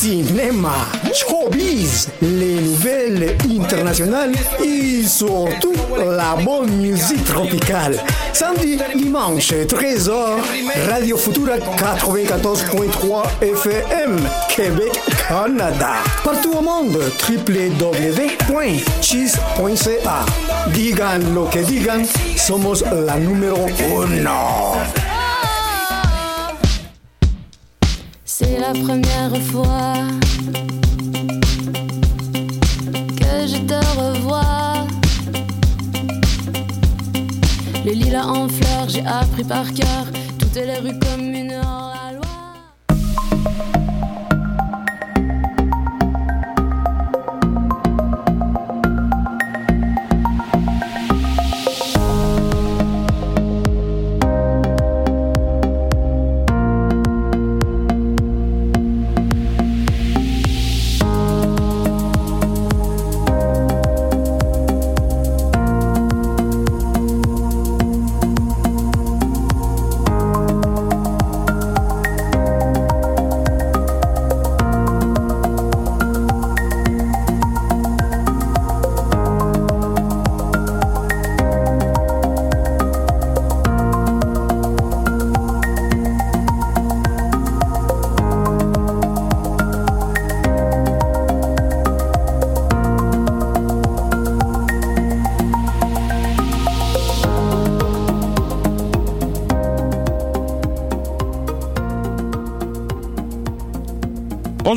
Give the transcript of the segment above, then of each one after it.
cinéma, showbiz, les nouvelles internationales et surtout la bonne musique tropicale. Samedi, dimanche, 13h, Radio Futura 94.3 FM, Québec, Canada. Partout au monde, www.cheese.ca. Digan lo que digan, somos la número uno. C'est la première fois que je te revois. Le lilas en fleurs, j'ai appris par cœur toutes les rues hors la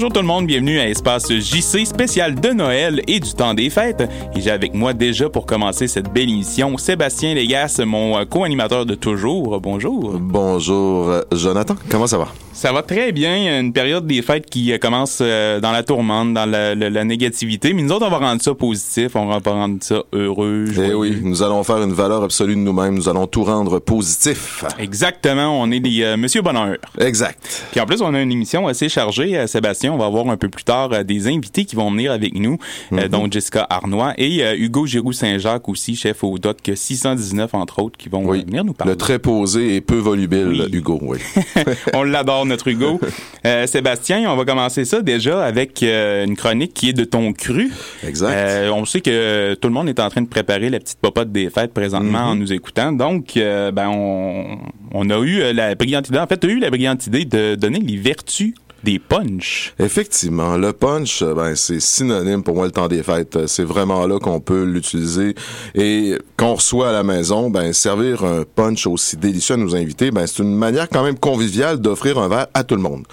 Bonjour tout le monde, bienvenue à Espace JC spécial de Noël et du temps des fêtes. Et j'ai avec moi déjà pour commencer cette belle émission Sébastien Légas, mon euh, co-animateur de toujours. Bonjour. Bonjour, euh, Jonathan. Comment ça va? Ça va très bien. Une période des fêtes qui euh, commence euh, dans la tourmente, dans la, la- la négativité. Mais nous autres, on va rendre ça positif, on va rendre ça heureux. Eh oui, nous allons faire une valeur absolue de nous-mêmes. Nous allons tout rendre positif. Exactement, on est des euh, Monsieur Bonheur. Exact. Puis en plus, on a une émission assez chargée, euh, Sébastien. On va avoir un peu plus tard euh, des invités qui vont venir avec nous, euh, dont Jessica Arnois et Hugo Giroux-Saint-Jacques aussi, chef au DOC 619, entre autres, qui vont Oui. venir nous parler. Le très posé et peu volubile, Oui. Hugo, oui. on l'adore, notre Hugo. Euh, Sébastien, on va commencer ça déjà avec euh, une chronique qui est de ton cru. Exact. Euh, on sait que tout le monde est en train de préparer la petite popote des fêtes présentement Mm-hmm. en nous écoutant. Donc, ben, on, on a eu la brillante idée. En fait, tu as eu la brillante idée de donner les vertus des punch. Effectivement, le punch, euh, ben, c'est synonyme pour moi le temps des fêtes. Euh, C'est vraiment là qu'on peut l'utiliser. Et qu'on reçoit à la maison, ben, servir un punch aussi délicieux à nos invités, ben, c'est une manière quand même conviviale d'offrir un verre à tout le monde.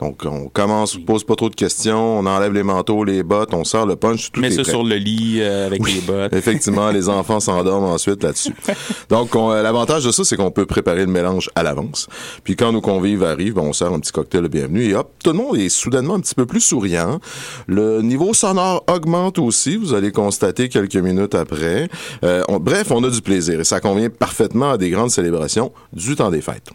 Donc, on commence, on pose pas trop de questions, on enlève les manteaux, les bottes, on sort le punch, tout Mets est ça prêt. sur le lit euh, avec les bottes. Effectivement, les enfants s'endorment ensuite là-dessus. Donc, on- l'avantage de ça, c'est qu'on peut préparer le mélange à l'avance. Puis quand nos convives arrivent, ben, on sert un petit cocktail de bienvenue et hop, tout le monde est soudainement un petit peu plus souriant. Le niveau sonore augmente aussi, vous allez constater quelques minutes après. Euh, bref, on a du plaisir et ça convient parfaitement à des grandes célébrations du temps des fêtes.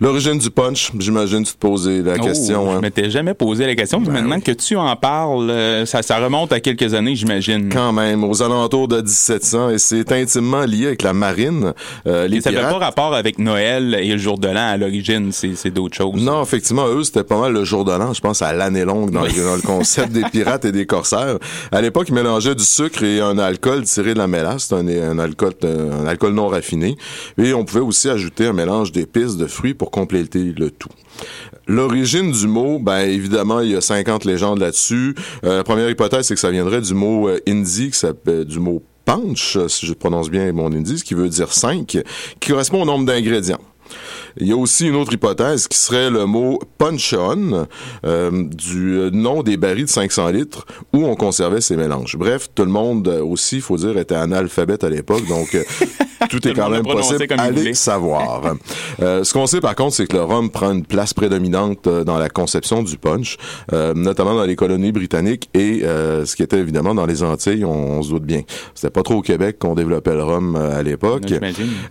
L'origine du punch, j'imagine tu te posais la Oh, question. Je hein. m'étais jamais posé la question. Ben maintenant oui. que tu en parles, euh, ça, ça remonte à quelques années, j'imagine. Quand même, aux alentours de 1700, et c'est intimement lié avec la marine. Euh, les Et ça pirates, pas rapport avec Noël et le jour de l'an à l'origine, c'est d'autres choses. Non, effectivement, eux, c'était pas mal le jour de l'an, je pense, à l'année longue dans, le- dans le concept des pirates et des corsaires. À l'époque, ils mélangeaient du sucre et un alcool tiré de la mélasse, un, un alcool un alcool non raffiné. Et on pouvait aussi ajouter un mélange d'épices, de fruits pour compléter le tout. L'origine du mot, ben évidemment, il y a 50 légendes là-dessus. Euh, la première hypothèse, c'est que ça viendrait du mot euh, s'appelle du mot punch, euh, si je prononce bien mon hindi, ce qui veut dire 5, qui correspond au nombre d'ingrédients. Il y a aussi une autre hypothèse qui serait le mot punch-on, euh, du nom des barils de 500 litres où on conservait ces mélanges. Bref, tout le monde aussi, il faut dire, était analphabète à l'époque, donc euh, tout Tout est quand même possible. Allez savoir. Euh, ce qu'on sait par contre, c'est que le rhum prend une place prédominante euh, dans la conception du punch, euh, notamment dans les colonies britanniques et euh, ce qui était évidemment dans les Antilles, on, on se doute bien. C'était pas trop au Québec qu'on développait le rhum euh, à l'époque.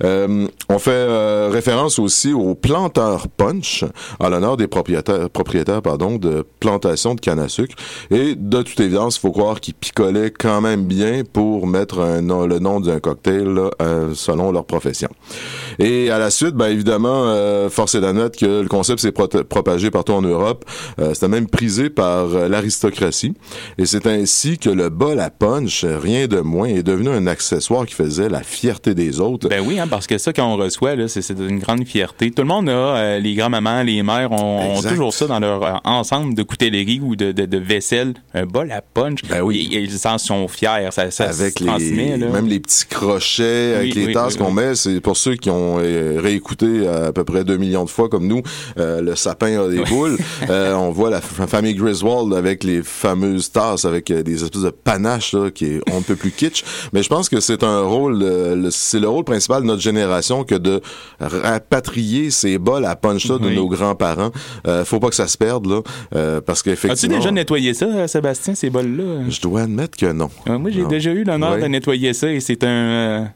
Euh, on fait euh, référence aussi baptisé au planteur punch en l'honneur des propriétaires, propriétaires pardon, de plantations de canne à sucre. Et de toute évidence, il faut croire qu'ils picolaient quand même bien pour mettre le nom d'un cocktail euh, selon leur profession. Et à la suite, ben évidemment, euh, force est d'admettre que le concept s'est propagé partout en Europe. Euh, C'était même prisé par euh, l'aristocratie. Et c'est ainsi que le bol à punch, rien de moins, est devenu un accessoire qui faisait la fierté des autres. Ben oui, hein, parce que ça, quand on reçoit, c'est une grande fierté. Tout le monde a, euh, les grands-mamans, les mères, ont, toujours ça dans leur euh, ensemble de coutellerie ou de, de, de, vaisselle. Un bol à punch. Ben oui. Ils, en sont fiers. Ça, ça avec les, même les petits crochets, avec les tasses qu'on met. C'est pour ceux qui ont réécouté à peu près 2 millions de fois comme nous, le sapin a des boules. on voit la famille Griswold avec les fameuses tasses avec euh, des espèces de panaches là, qui est on ne peut plus kitsch. Mais je pense que c'est un rôle, euh, c'est le rôle principal de notre génération que de rapatrier ces bols à punch là de nos grands-parents. Euh, faut pas que ça se perde là, euh, parce qu'effectivement. As-tu déjà nettoyé ça, Sébastien, ces bols là Je dois admettre que non. moi, j'ai déjà eu l'honneur de nettoyer ça et c'est un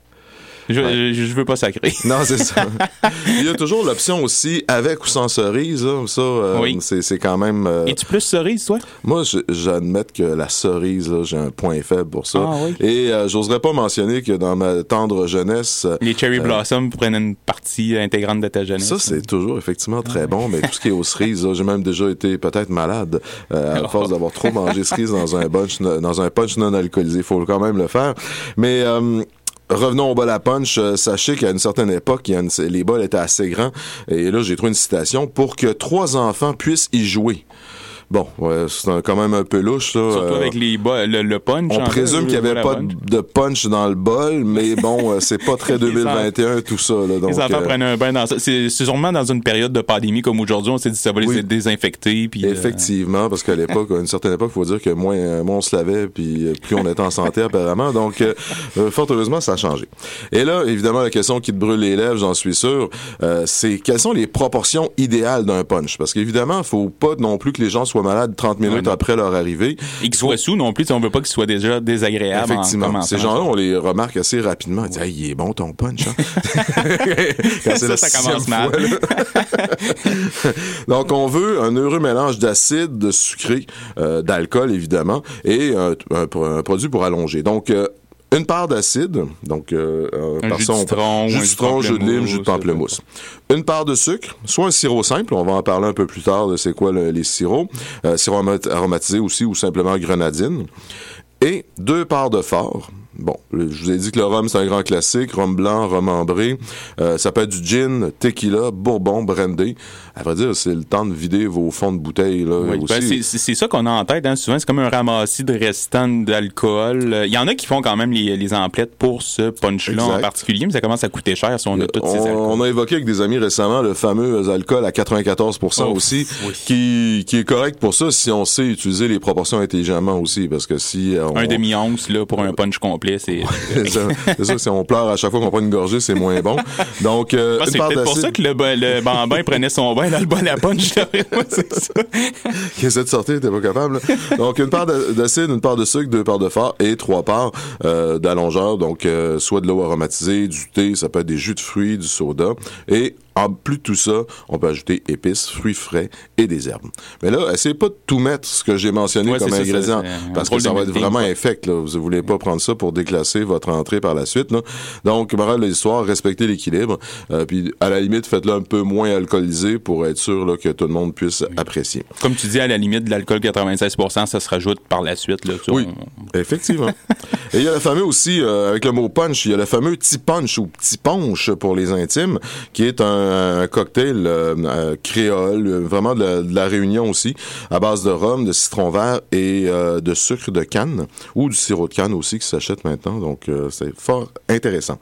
je, je, veux pas sacrer. Non, c'est ça. Il y a toujours l'option aussi avec ou sans cerise. Ça, euh, oui. c'est quand même. Euh... Es-tu plus cerise, toi? Moi, j'admets que la cerise, j'ai un point faible pour ça. Ah, oui. Et euh, j'oserais pas mentionner que dans ma tendre jeunesse. Euh, Les cherry blossoms prennent une partie intégrante de ta jeunesse. Ça, c'est toujours effectivement très ah, bon, mais tout ce qui est aux cerises, j'ai même déjà été peut-être malade à oh. force d'avoir trop mangé cerises dans un punch, dans un punch non alcoolisé. Il faut quand même le faire. Mais Revenons au bol à punch. Euh, sachez qu'à une certaine époque, les bols étaient assez grands. Et là, j'ai trouvé une citation pour que trois enfants puissent y jouer. Bon, ouais, c'est quand même un peu louche, ça. Surtout avec les le, punch. On présume qu'il n'y avait pas de punch dans le bol, mais bon, euh, c'est pas très 2021 tout ça. Là, donc, les enfants euh, prennent un bain dans ça. C'est sûrement dans une période de pandémie comme aujourd'hui, on s'est dit ça va les désinfecter. Puis, euh, Effectivement, parce qu'à l'époque, à une certaine époque, il faut dire que moins, moins on se lavait, puis plus on était en santé apparemment. Donc, fort heureusement, ça a changé. Et là, évidemment, la question qui te brûle les lèvres, j'en suis sûr, c'est quelles sont les proportions idéales d'un punch? Parce qu'évidemment, il faut pas non plus que les gens soient malades 30 minutes après leur arrivée. Et qu'ils soient sous non plus, on veut pas qu'ils soient déjà désagréables. Effectivement. Ces gens-là, on les remarque assez rapidement. On dit, il est bon ton punch. Hein? ça, ça commence mal. Donc, on veut un heureux mélange d'acide, de sucré, euh, d'alcool, évidemment, et un, produit pour allonger. Donc, euh, une part d'acide, donc euh, un jus de citron, jus de citron, jus de lime, jus de pamplemousse. Une part de sucre, soit un sirop simple, on va en parler un peu plus tard de c'est quoi les sirops, euh, sirop aromatisé aussi ou simplement grenadine, et deux parts de fort, Bon, je vous ai dit que le rhum, c'est un grand classique. Rhum blanc, rhum ambré. Euh, ça peut être du gin, tequila, bourbon, brandy. À vrai dire, c'est le temps de vider vos fonds de bouteille. Là, oui, ben c'est ça qu'on a en tête. Hein. Souvent, c'est comme un ramassis de restants d'alcool. Il y en a qui font quand même les, les emplettes pour ce punch-là en particulier, mais ça commence à coûter cher si on a toutes ces alcools. On a évoqué avec des amis récemment le fameux alcool à 94% aussi, qui, qui est correct pour ça si on sait utiliser les proportions intelligemment aussi. Parce que si... Un demi-once là, pour un punch complet c'est ça, si on pleure à chaque fois qu'on prend une gorgée, c'est moins bon. Donc, euh, c'est peut-être pour ça que le, le bambin prenait son bain dans le bol à punch. c'est ça. Essaie de sortir, t'es pas capable. Donc, une part d'acide, une part de sucre, deux parts de fort et trois parts euh, d'allongeur. Donc, euh, soit de l'eau aromatisée, du thé, ça peut être des jus de fruits, du soda. Et en plus de tout ça, on peut ajouter épices, fruits frais et des herbes. Mais là, essayez pas de tout mettre ce que j'ai mentionné comme ingrédient, parce que ça va être vraiment infect. Là. Vous voulez pas prendre ça pour déclasser votre entrée par la suite. Là. Donc, morale de l'histoire, respectez l'équilibre. Euh, puis, à la limite, faites-le un peu moins alcoolisé pour être sûr là, que tout le monde puisse apprécier. Comme tu dis, à la limite de l'alcool 96% ça se rajoute par la suite. Là, oui, effectivement. et il y a le fameux aussi, euh, avec le mot punch, il y a le fameux petit punch ou petit punch pour les intimes, qui est un un cocktail euh, euh, créole, vraiment de la, Réunion aussi, à base de rhum, de citron vert et euh, de sucre de canne, ou du sirop de canne aussi qui s'achète maintenant. Donc, c'est fort intéressant.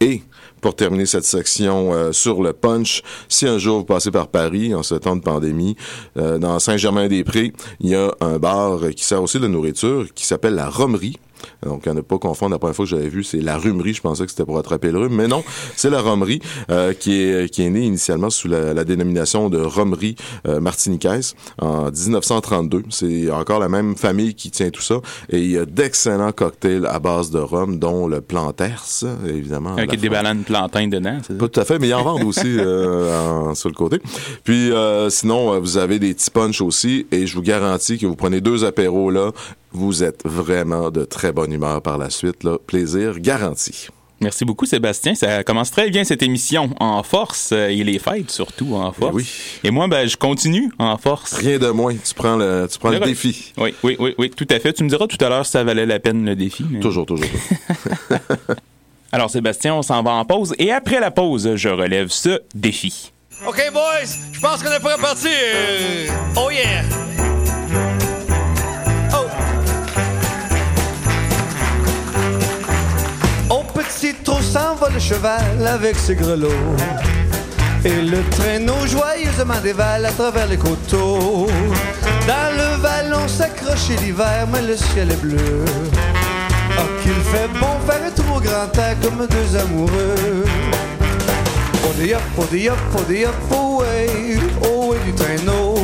Et pour terminer cette section sur le punch, si un jour vous passez par Paris en ce temps de pandémie, dans Saint-Germain-des-Prés, il y a un bar qui sert aussi de nourriture qui s'appelle la Romerie Donc, à ne pas confondre, la première fois que j'avais vu, c'est la rhumerie. Je pensais que c'était pour attraper le rhume, mais non, c'est la romerie euh, qui est qui est née initialement sous la, la dénomination de romerie euh, martiniquaise en 1932. C'est encore la même famille qui tient tout ça. Et il y a d'excellents cocktails à base de rhum, dont le Planters, évidemment. Avec des bananes plantains dedans, c'est ça? Pas tout à fait, mais ils en vendent aussi euh, en- sur le côté. Puis euh, sinon, vous avez des petits punch aussi, et je vous garantis que vous prenez deux apéros là, vous êtes vraiment de très bonne humeur par la suite. Là. Plaisir garanti. Merci beaucoup, Sébastien. Ça commence très bien cette émission en force euh, et les fêtes surtout en force. oui. Et moi, ben, je continue en force. Rien de moins. Tu prends le, tu prends le Le- défi. Oui, oui, oui, oui, tout à fait. Tu me diras tout à l'heure si ça valait la peine le défi. mais- Toujours, toujours. toujours. Alors, Sébastien, on s'en va en pause. Et après la pause, je relève ce défi. OK, boys, je pense qu'on est prêt à partir. Oh yeah. Trou s'en va le cheval avec ses grelots. Et le traîneau joyeusement dévale à travers les coteaux. Dans le vallon s'accroche l'hiver, mais le ciel est bleu. Oh, qu'il fait bon faire un trou grand air comme deux amoureux. Odi up, odi up, odi up, away, away du traîneau.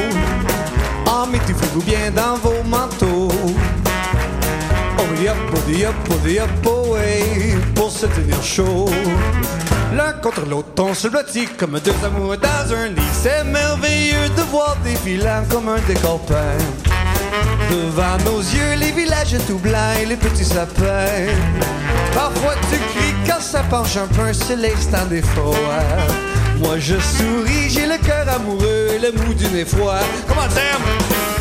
Ah, mettez-vous bien dans vos manteaux. Pour se tenir chaud. L'un contre l'autre, on se blottit comme deux amoureux dans un lit. C'est merveilleux de voir défilant comme un décor peint. Devant nos yeux, les villages tout blancs et les petits sapins. Parfois tu cries quand ça penche un peu, c'est l'instant des froids. Moi je souris, j'ai le cœur amoureux et le mou du nez. Comment t'aimes?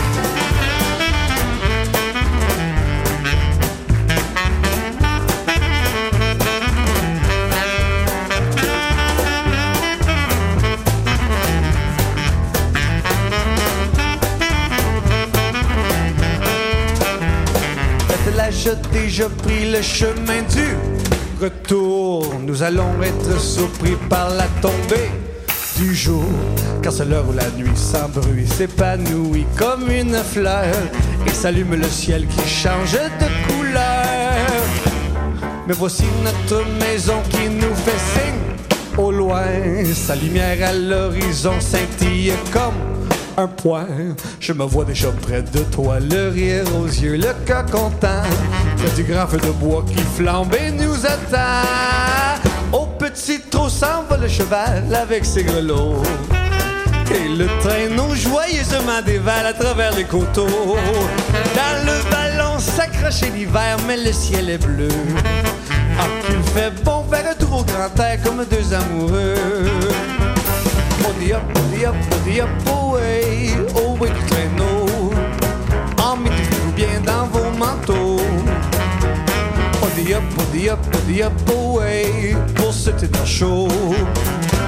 Déjà pris le chemin du retour. Nous allons être surpris par la tombée du jour. Car c'est l'heure où la nuit sans bruit s'épanouit comme une fleur et s'allume le ciel qui change de couleur. Mais voici notre maison qui nous fait signe au loin. Sa lumière à l'horizon scintille comme un point. Je me vois déjà près de toi, le rire aux yeux, le cœur content. Du grand feu de bois qui flambe et nous attend. Au petit trot s'en va le cheval avec ses grelots. Et le traîneau joyeusement dévale à travers les coteaux. Dans le ballon s'accroche l'hiver, mais le ciel est bleu. Ah, qu'il fait bon faire un tour au grand air comme deux amoureux. Odi up, odi up, odi up, away, away du traîneau. Emmêtez-vous bien dans vos manteaux. Odi up, odi up, odi up, away, pour se tenir chaud.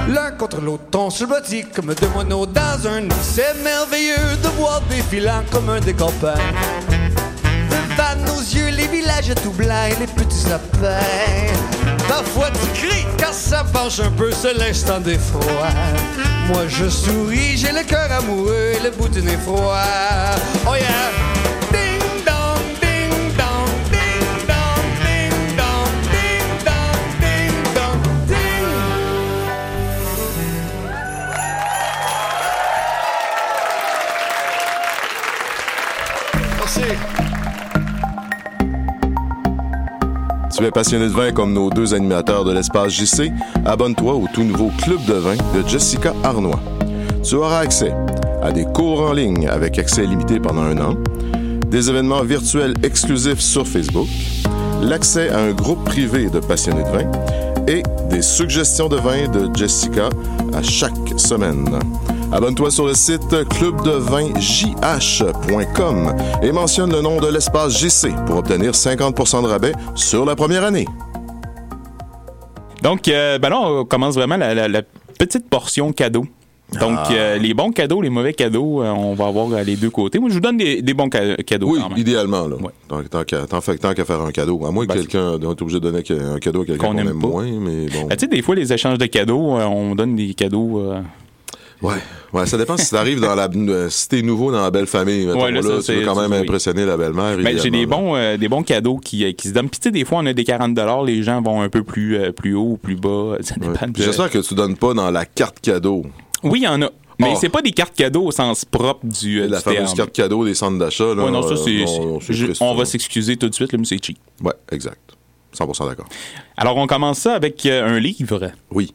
L'un contre l'autre, on se blottit comme deux moineaux dans un nid. C'est merveilleux de voir défilant comme un des copains. Devant nos yeux, les villages tout blancs et les petits sapins. Parfois tu cries quand ça penche un peu, c'est l'instant des froids. Moi je souris, j'ai le cœur amoureux et le bout du nez froid. Oh yeah! Tu es passionné de vin comme nos deux animateurs de l'espace JC? Abonne-toi au tout nouveau Club de vin de Jessica Arnois. Tu auras accès à des cours en ligne avec accès limité pendant un an, des événements virtuels exclusifs sur Facebook, l'accès à un groupe privé de passionnés de vin et des suggestions de vin de Jessica à chaque semaine. Abonne-toi sur le site clubdevinjh.com et mentionne le nom de l'espace JC pour obtenir 50% de rabais sur la première année. Donc, euh, ben là, on commence vraiment la, la- la petite portion cadeau. Donc, Ah. euh, les bons cadeaux, les mauvais cadeaux, euh, on va avoir les deux côtés. Moi, je vous donne des, des bons ca- cadeaux Oui, quand même. idéalement. Là. Ouais. Tant, tant qu'à faire un cadeau. À moins que quelqu'un on est obligé de donner un cadeau à quelqu'un Qu'on qu'on aime moins, mais bon. Ben, tu sais, des fois, les échanges de cadeaux, euh, on donne des cadeaux. Euh, Ouais, ouais, ça dépend si t'arrives dans la, euh, si t'es nouveau dans la belle famille. mettons, Ouais, là, là, ça, tu veux quand même oui. impressionner la belle-mère. Ben, j'ai des bons, euh, des bons cadeaux qui, euh, qui se donnent. Puis tu sais, des fois, on a des 40 les gens vont un peu plus, euh, plus haut ou plus bas. Ça. Ouais. dépend de... J'espère que tu donnes pas dans la carte cadeau. Oui, il y en a. Mais Oh. c'est pas des cartes cadeaux au sens propre du, euh, la du fameuse terme. carte cadeau des centres d'achat. Ouais, non, ça, euh, c'est. je- on ça. va s'excuser tout de suite, là, mais c'est cheap. Ouais, exact. 100% d'accord. Alors, on commence ça avec euh, un livre. Oui.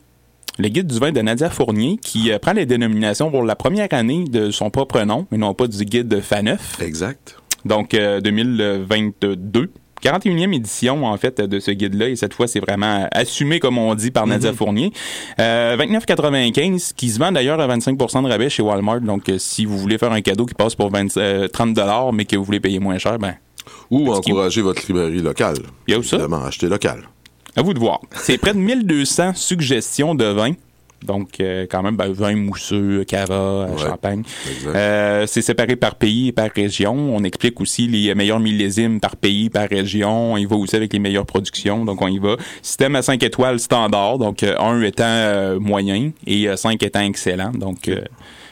Le guide du vin de Nadia Fournier, qui euh, prend les dénominations pour la première année de son propre nom, mais non pas du guide Faneuf. Exact. Donc, euh, 2022. 41e édition, en fait, de ce guide-là. Et cette fois, c'est vraiment assumé, comme on dit, par Nadia Fournier. Euh, 29,95, qui se vend d'ailleurs à 25% de rabais chez Walmart. Donc, euh, si vous voulez faire un cadeau qui passe pour 20, euh, 30 mais que vous voulez payer moins cher, ben, Ou encourager votre librairie locale. Il y a où ça? Évidemment, acheter local. À vous de voir. C'est près de 1200 suggestions de vins. Donc, euh, quand même, ben, vin mousseux, cava, euh, Ouais, champagne. Euh, c'est séparé par pays et par région. On explique aussi les meilleurs millésimes par pays, par région. On y va aussi avec les meilleures productions. Donc, on y va. Système à 5 étoiles standard. Donc, 1 étant euh, moyen et 5 étant excellent. Donc, euh,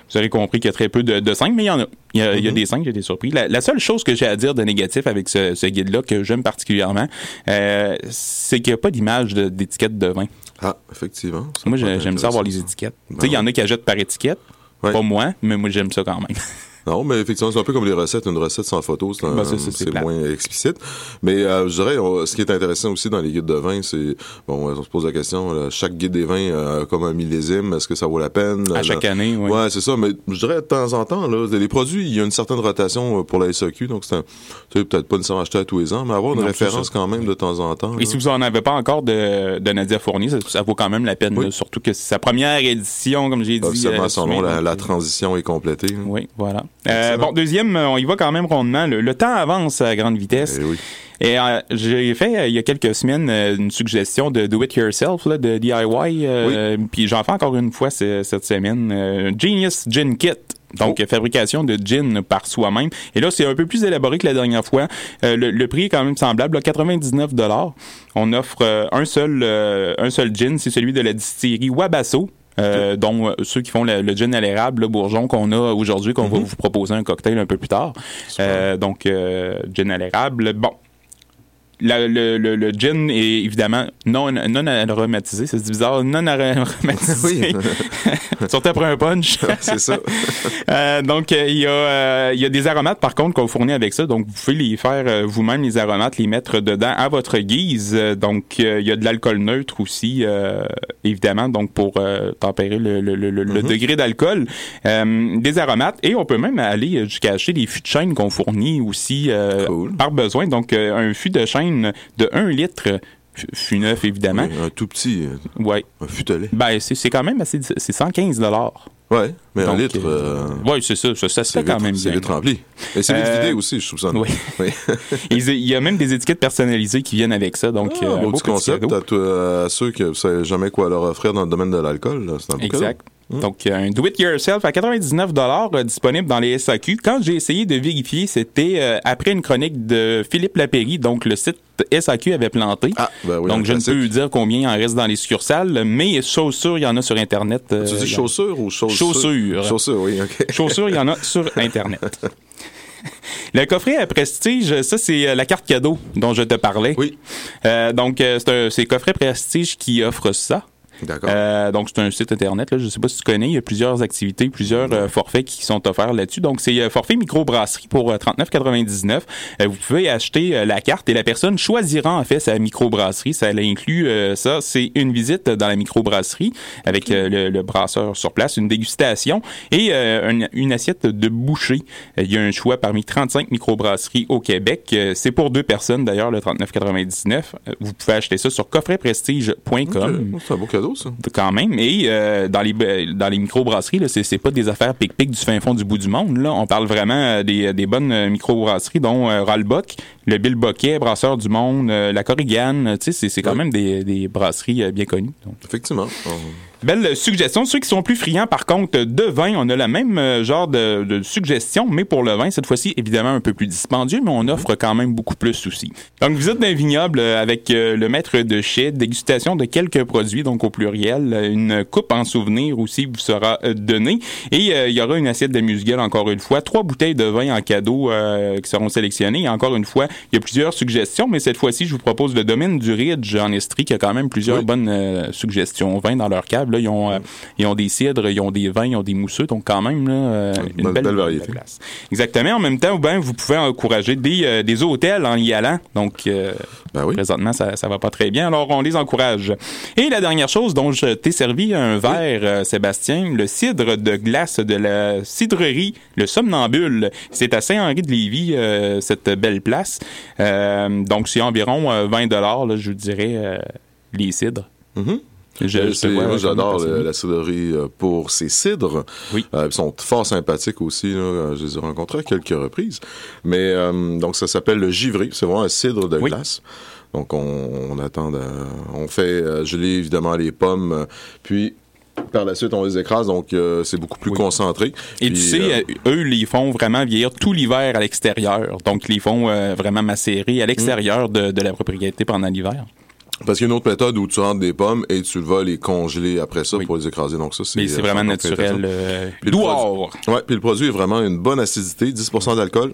vous aurez compris qu'il y a très peu de, de 5, mais il y en a. Il y a, il y a des 5, j'ai été surpris. La, la seule chose que j'ai à dire de négatif avec ce, ce guide-là, que j'aime particulièrement, euh, c'est qu'il n'y a pas d'image d'étiquette de, vin. Ah, effectivement. Moi, j'aime ça avoir les étiquettes. Ben tu sais, il y en a qui achètent par étiquette. Ouais. Pas moi, mais moi, j'aime ça quand même. Non, mais effectivement, c'est un peu comme les recettes. Une recette sans photo, c'est un- Ben, moins explicite. Mais euh, je dirais, on- ce qui est intéressant aussi dans les guides de vin, c'est, bon, on se pose la question, là, chaque guide des vins euh, comme un millésime, est-ce que ça vaut la peine? À chaque Là, année, oui. Ouais, c'est ça. Mais je dirais, de temps en temps, là, les produits, il y a une certaine rotation euh, pour la SAQ, donc c'est peut-être pas nécessairement acheter à tous les ans, mais avoir une Non, référence quand même de temps en temps. Et si vous en avez pas encore de, de Nadia Fournier, ça, ça vaut quand même la peine. Oui. là, surtout que c'est sa première édition, comme j'ai dit. Officiellement, euh, son nom, assumée, la, la euh, transition est complétée. Oui, voilà. Euh, bon, deuxième, euh, on y va quand même rondement. Le, le temps avance à grande vitesse. Eh oui. Et euh, j'ai fait euh, il y a quelques semaines une suggestion de do it yourself là, de DIY. euh, Puis j'en fais encore une fois ce- cette semaine. Genius Gin Kit. Donc, Oh. fabrication de gin par soi-même. Et là, c'est un peu plus élaboré que la dernière fois. Euh, le, le prix est quand même semblable, là, 99 On offre euh, un seul euh, un seul gin, c'est celui de la distillerie Wabasso. Euh, dont euh, ceux qui font le, le gin à l'érable, le bourgeon qu'on a aujourd'hui, qu'on va vous proposer un cocktail un peu plus tard. Euh, donc, euh, gin à l'érable. Bon, la- le, le, le gin est évidemment non, non aromatisé. C'est bizarre, non aromatisé. Surtout après un punch. c'est ça. Euh, donc, euh, il y, a, euh, il y a des aromates, par contre, qu'on fournit avec ça. Donc, vous pouvez les faire euh, vous-même, les aromates, les mettre dedans à votre guise. Donc, il y a de l'alcool neutre aussi, euh, évidemment, donc pour euh, tempérer le, le- le- le degré d'alcool. Euh, des aromates. Et on peut même aller jusqu'à acheter des fûts de chêne qu'on fournit aussi euh, Cool. par besoin. Donc, euh, un fût de chêne de 1 litre, fût neuf, évidemment. Oui, un tout petit, euh, Ouais. un futelet. Ben, c'est c'est quand même assez... C'est 115 Ouais, mais un donc, litre, euh, Oui, c'est ça. Ça, ça se c'est fait quand vite- même c'est bien. vite rempli. Et c'est vite Euh, vidé aussi, je ça. oui. Il y a même des étiquettes personnalisées qui viennent avec ça. Donc, Ah, euh, un beau beau petit concept à, ceux qui ne savent jamais quoi leur offrir dans le domaine de l'alcool. C'est un Exact. cadeau. Donc, euh, un do-it-yourself à 99 euh, disponible dans les SAQ. Quand j'ai essayé de vérifier, c'était euh, après une chronique de Philippe Lapéry, donc le site SAQ avait planté. Ah, ben oui, donc, je ne peux dire combien il en reste dans les succursales, mais chaussures, il y en a sur Internet. euh, Tu dis chaussures ou chaussures? Chaussures. Chaussures, oui, OK. Chaussures, il y en a sur Internet. Le coffret à prestige, ça c'est la carte cadeau dont je te parlais. Oui, donc c'est un c'est coffret prestige qui offre ça. D'accord. Euh, donc c'est un site internet là, je sais pas si tu connais, il y a plusieurs activités, plusieurs euh, forfaits qui sont offerts là-dessus. Donc c'est euh, forfait microbrasserie pour euh, 39,99. Euh, vous pouvez acheter euh, la carte et la personne choisira en fait sa microbrasserie. Ça inclut euh, ça, c'est une visite dans la microbrasserie avec euh, le, le brasseur sur place, une dégustation et euh, une, une assiette de bouchée. Euh, Il y a un choix parmi 35 microbrasseries au Québec. Euh, c'est pour deux personnes d'ailleurs le 39,99. Euh, Vous pouvez acheter ça sur coffretprestige.com Ok, C'est un beau cadeau, ça? quand même. Et euh, dans les dans les microbrasseries, là, c'est pas des affaires pic-pic du fin fond du bout du monde. Là, on parle vraiment euh, des, des bonnes euh, microbrasseries, dont euh, le Bill Boquet, Brasseur du Monde, euh, la. Tu sais, c'est quand même des, des brasseries euh, bien connues. Donc, Effectivement. On- Belle suggestion. Ceux qui sont plus friands, par contre, de vin, on a le même euh, genre de, de suggestion, mais pour le vin, cette fois-ci, évidemment, un peu plus dispendieux, mais on offre quand même beaucoup plus aussi. Donc, visite d'un vignoble euh, avec euh, le maître de chai, dégustation de quelques produits, donc au pluriel, une coupe en souvenir aussi vous sera donnée, et euh, il y aura une assiette de musguel encore une fois, trois bouteilles de vin en cadeau euh, qui seront sélectionnées, et encore une fois, il y a plusieurs suggestions, mais cette fois-ci, je vous propose le domaine du Ridge en Estrie, qui a quand même plusieurs Oui. bonnes euh, suggestions vins dans leur cave. Là, ils, ont, euh, ils ont des cidres, ils ont des vins, ils ont des mousseux, donc quand même là, euh, une belle, belle variété. place. Exactement. En même temps, ben, vous pouvez encourager des, euh, des hôtels en y allant. Donc, euh, Ben oui. présentement, ça, ça va pas très bien. Alors, on les encourage. Et la dernière chose dont je t'ai servi un verre, Sébastien, le cidre de glace de la cidrerie, le Somnambule. C'est à Saint-Henri-de-Lévis, cette belle place. Donc, c'est environ euh, 20 dollars, je vous dirais, les cidres. Mhm. Je, moi, comme j'adore la cidrerie euh, pour ses cidres. Oui. Euh, ils sont fort sympathiques aussi. Là. Euh, Je les ai rencontrés à quelques reprises. Mais euh, donc ça s'appelle le givré. C'est vraiment un cidre de Oui. glace. Donc on, on attend, de- on fait euh, geler évidemment les pommes, euh, puis par la suite on les écrase. Donc euh, c'est beaucoup plus Oui. concentré. Et Puis, tu sais, euh, euh, eux, ils font vraiment vieillir tout l'hiver à l'extérieur. Donc, ils les font euh, vraiment macérer à l'extérieur de, de la propriété pendant l'hiver. Parce qu'il y a une autre méthode où tu rentres des pommes et tu vas les congeler après ça Oui. pour les écraser. Donc ça c'est Mais c'est euh, vraiment naturel. Euh, Puis le. Ouais, puis le produit est vraiment une bonne acidité, 10% d'alcool.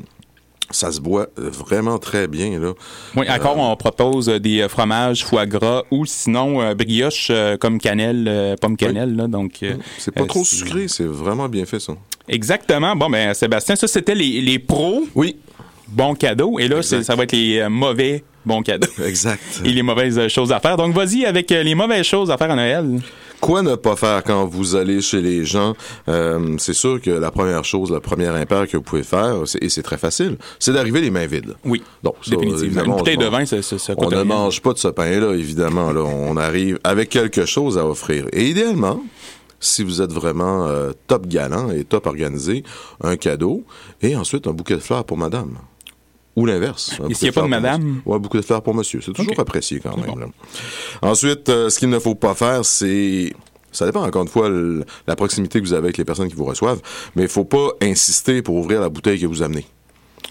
Ça se boit euh, vraiment très bien là. Oui, encore, on propose euh, des euh, fromages, foie gras ou sinon euh, brioche euh, comme cannelle, euh, pomme cannelle. Là, donc, euh, C'est pas euh, trop sucré, c'est vraiment bien fait ça. Exactement. Bon, ben, Sébastien, ça, c'était les, les pros Oui, bons cadeaux. Et là, ça va être les euh, mauvais bons cadeaux. exact. Et les mauvaises choses à faire. Donc, vas-y avec euh, les mauvaises choses à faire à Noël. Quoi ne pas faire quand vous allez chez les gens? Euh, C'est sûr que la première chose, la première impair que vous pouvez faire, et c'est très facile, c'est d'arriver les mains vides. Oui, Donc, ça, définitivement. Une bouteille de vin, ça, ça, ça coûte On ne mange pas de ce pain-là, évidemment. Là, on arrive avec quelque chose à offrir. Et idéalement, si vous êtes vraiment euh, top galant et top organisé, un cadeau et ensuite un bouquet de fleurs pour madame. Ou l'inverse. Et s'il y a pas de madame? un bouquet de fleurs pour monsieur. C'est toujours apprécié quand même. bon. là. Ensuite, euh, ce qu'il ne faut pas faire, c'est... Ça dépend encore une fois l- la proximité que vous avez avec les personnes qui vous reçoivent, mais il faut pas insister pour ouvrir la bouteille que vous amenez.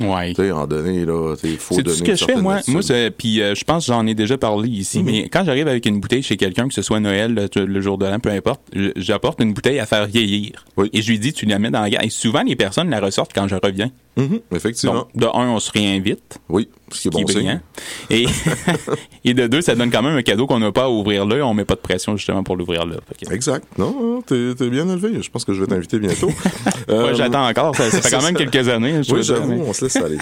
Ouais. Tu sais, en donner, là, il faut C'est donner ce que je fais, moi? Moi, c'est- puis euh, je pense que j'en ai déjà parlé ici, Mhm. mais quand j'arrive avec une bouteille chez quelqu'un, que ce soit Noël, le, le jour de l'an, peu importe, j'apporte une bouteille à faire vieillir. Oui. Et je lui dis, tu la mets dans la gare. Et souvent, les personnes la ressortent quand je reviens. Mhm, effectivement. Donc, de un, on se réinvite. oui, ce qui est qui bon est signe. Et, et de deux, ça donne quand même un cadeau qu'on n'a pas à ouvrir là. On met pas de pression justement pour l'ouvrir là. Que- Exact. Non, t'es t'es bien élevé. Je pense que je vais t'inviter bientôt. Euh, Ouais, j'attends encore. Ça, ça fait quand même ça. quelques années. je Oui, j'avoue, mais- on se laisse aller.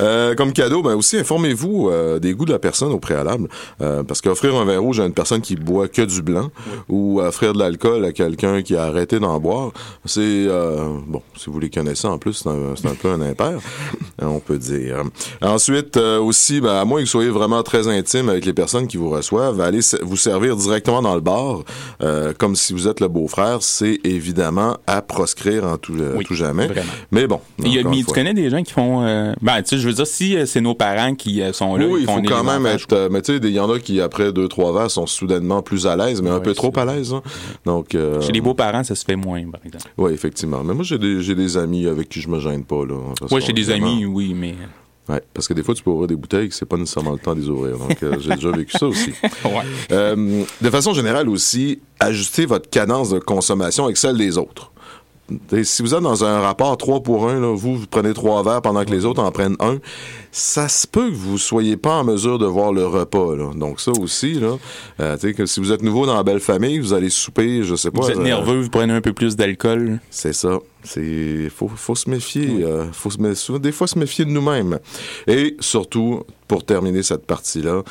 Euh, comme cadeau, ben aussi, informez-vous euh, des goûts de la personne au préalable. Euh, parce qu'offrir un vin rouge à une personne qui boit que du blanc ou offrir de l'alcool à quelqu'un qui a arrêté d'en boire, c'est... bon, si vous les connaissez en plus, c'est un, c'est un peu un impair, on peut dire. Ensuite, euh, aussi, ben, à moins que vous soyez vraiment très intime avec les personnes qui vous reçoivent, allez vous servir directement dans le bar, euh, comme si vous êtes le beau-frère, c'est évidemment à proscrire en tout, euh, Oui, tout jamais. vraiment. Mais bon. Il y a- mais tu connais des gens qui font. ben, tu sais, je veux dire, si c'est nos parents qui sont là, Oui, ils il font faut quand même être. mais tu sais, il y en a qui, après deux, trois verres, sont soudainement plus à l'aise, mais un peu trop à l'aise. hein. Donc. Chez les beaux-parents, ça se fait moins, par exemple. Oui, effectivement. Mais moi, j'ai des, des amis avec qui je me gêne pas, là. qu'on chez des amis, oui, mais. Ouais, parce que des fois, tu peux ouvrir des bouteilles, que c'est pas nécessairement le temps de les ouvrir. Donc, euh, j'ai déjà vécu ça aussi. Ouais. Euh, de façon générale aussi, ajustez votre cadence de consommation avec celle des autres. Si vous êtes dans un rapport 3 pour 1, là, vous, vous prenez trois verres pendant que les autres en prennent un, ça se peut que vous soyez pas en mesure de voir le repas. Là. Donc ça aussi, là, euh, que si vous êtes nouveau dans la belle famille, vous allez souper, je sais pas. Vous êtes euh, nerveux, vous prenez un peu plus d'alcool. c'est ça. C'est faut faut se méfier. euh, faut se mé- des fois se méfier de nous-mêmes. Et surtout, pour terminer cette partie-là,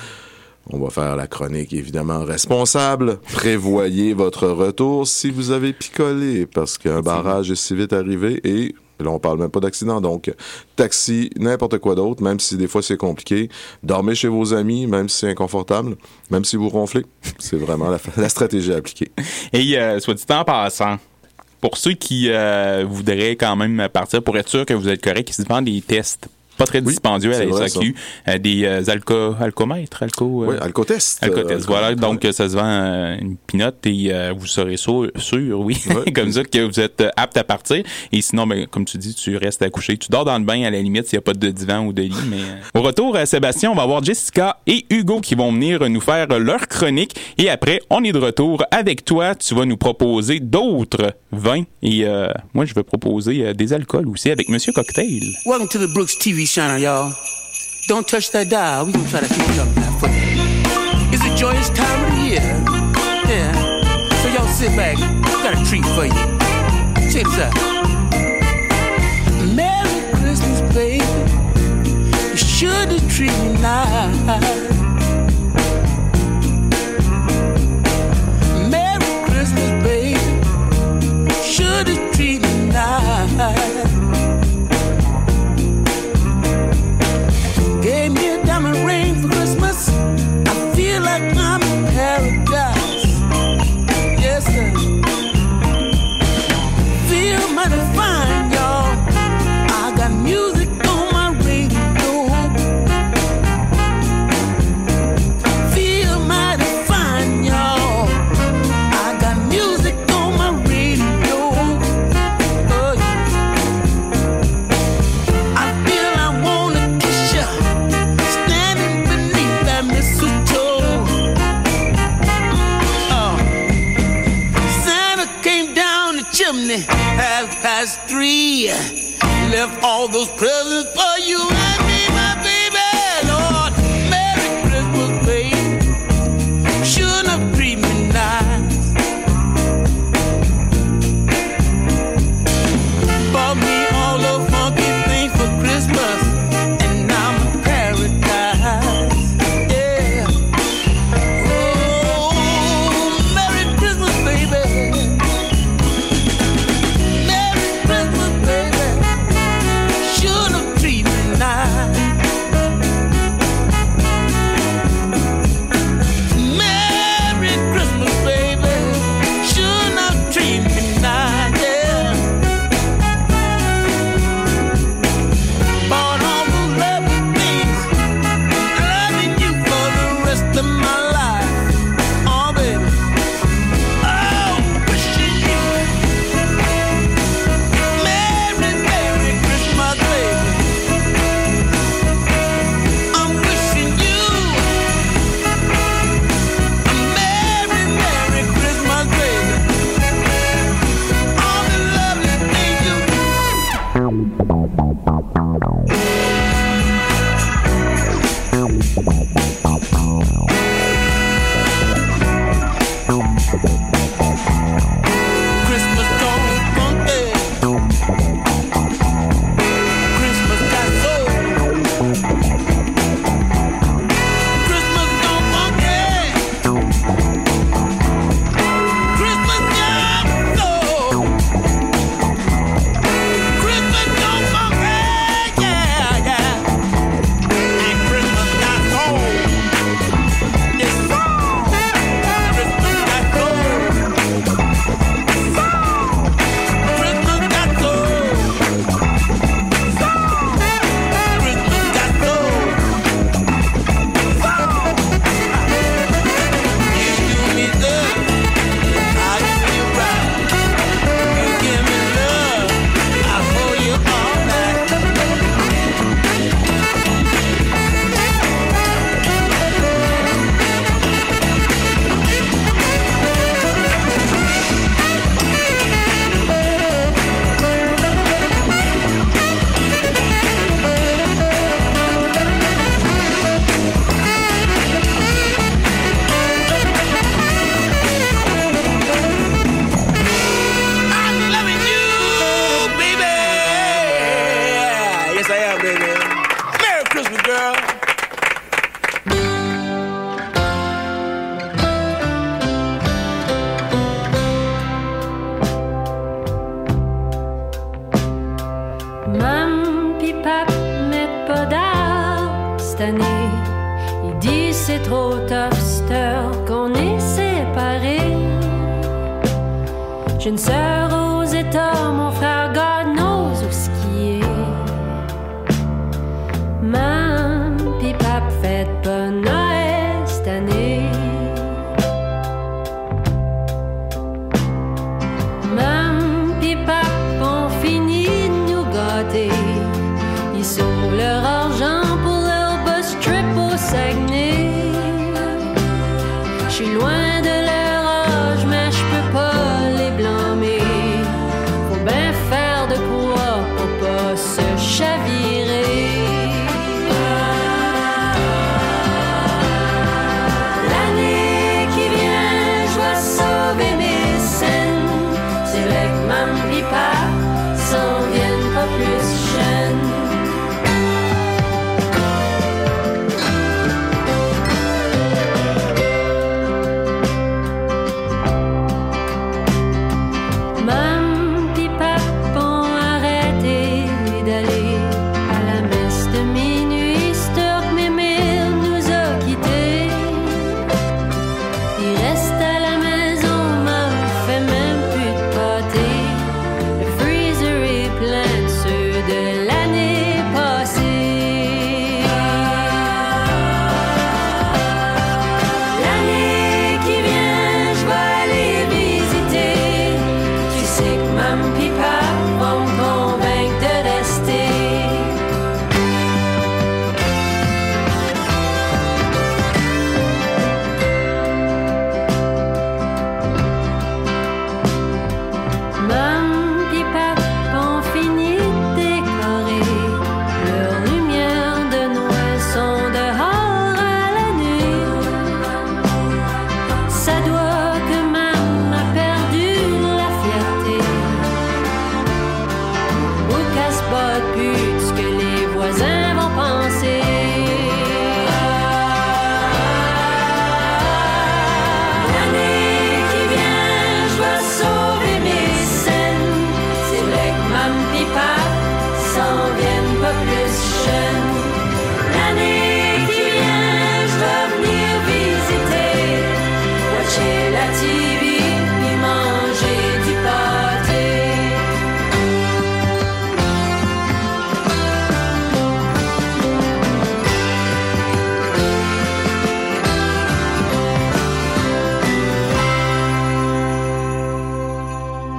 on va faire la chronique évidemment responsable. Prévoyez votre retour si vous avez picolé, parce qu'un barrage est si vite arrivé et là on parle même pas d'accident. Donc taxi, n'importe quoi d'autre, même si des fois c'est compliqué. Dormez chez vos amis, même si c'est inconfortable, même si vous ronflez. C'est vraiment la, la stratégie à appliquer. Et euh, soit dit en passant, pour ceux qui euh, voudraient quand même partir pour être sûr que vous êtes correct, ils se vendent des tests pas très Oui, dispendieux à c'est la vrai, SAQ. Euh, des euh, alco, alcomètres, alco... euh, Oui, alcotest. Alcotest, Euh, voilà. ouais. Donc, euh, ça se vend euh, une pinote et euh, vous serez sûr, sûr oui, Ouais. comme ça, que vous êtes euh, apte à partir. Et sinon, ben, comme tu dis, tu restes à coucher. Tu dors dans le bain, à la limite, s'il n'y a pas de divan ou de lit. Mais euh, Au retour, euh, Sébastien, on va voir Jessica et Hugo qui vont venir nous faire leur chronique. Et après, on est de retour avec toi. Tu vas nous proposer d'autres vins. Et euh, moi, je vais proposer euh, des alcools aussi avec Monsieur Cocktail. Welcome to the Brooks TV channel, y'all. Don't touch that dial. We're gonna try to keep it up now for. It's a joyous time of the year. Yeah. So y'all sit back. Got a treat for you. This out. Merry Christmas, baby. You should have treated me nice. Merry Christmas, baby. Should have treated me nice. Left all those presents for you année. Ils disent c'est trop tough qu'on est séparés. J'ai une sœur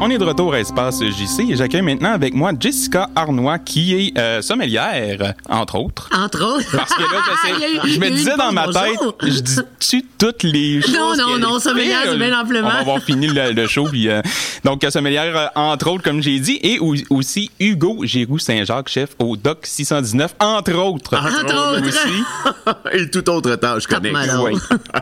On est de retour à Espace JC et j'accueille maintenant avec moi Jessica Arnois qui est euh, sommelière, entre autres. Entre autres. Parce que là, eu- je me disais dans ma tête, bonjour. je dis-tu toutes les choses? Non, non, non, sommelière, c'est bien amplement. On va avoir fini le, le show. Puis, euh, donc, sommelière, euh, entre autres, comme j'ai dit, et au- aussi Hugo Giroux Saint-Jacques, chef au DOC 619, entre autres. Entre autres. aussi. Et tout autre tâche connexe. Oui.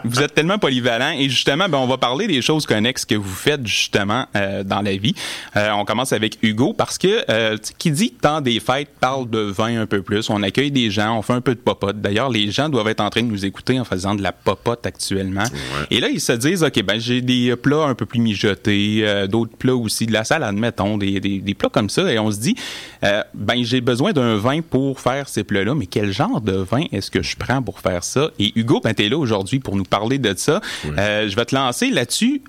vous êtes tellement polyvalent et justement, ben, on va parler des choses connexes que vous faites justement euh, dans la vie. Euh, on commence avec Hugo parce que euh, tu qui dit temps des fêtes parle de vin un peu plus. On accueille des gens, on fait un peu de popote. D'ailleurs, les gens doivent être en train de nous écouter en faisant de la popote actuellement. Et là, ils se disent, ok, ben j'ai des plats un peu plus mijotés, euh, d'autres plats aussi, de la salade, mettons, des, des, des plats comme ça. Et on se dit, ben j'ai besoin d'un vin pour faire ces plats-là. Mais quel genre de vin est-ce que je prends pour faire ça? Et Hugo, ben t'es là aujourd'hui pour nous parler de ça. Je vais te lancer là-dessus.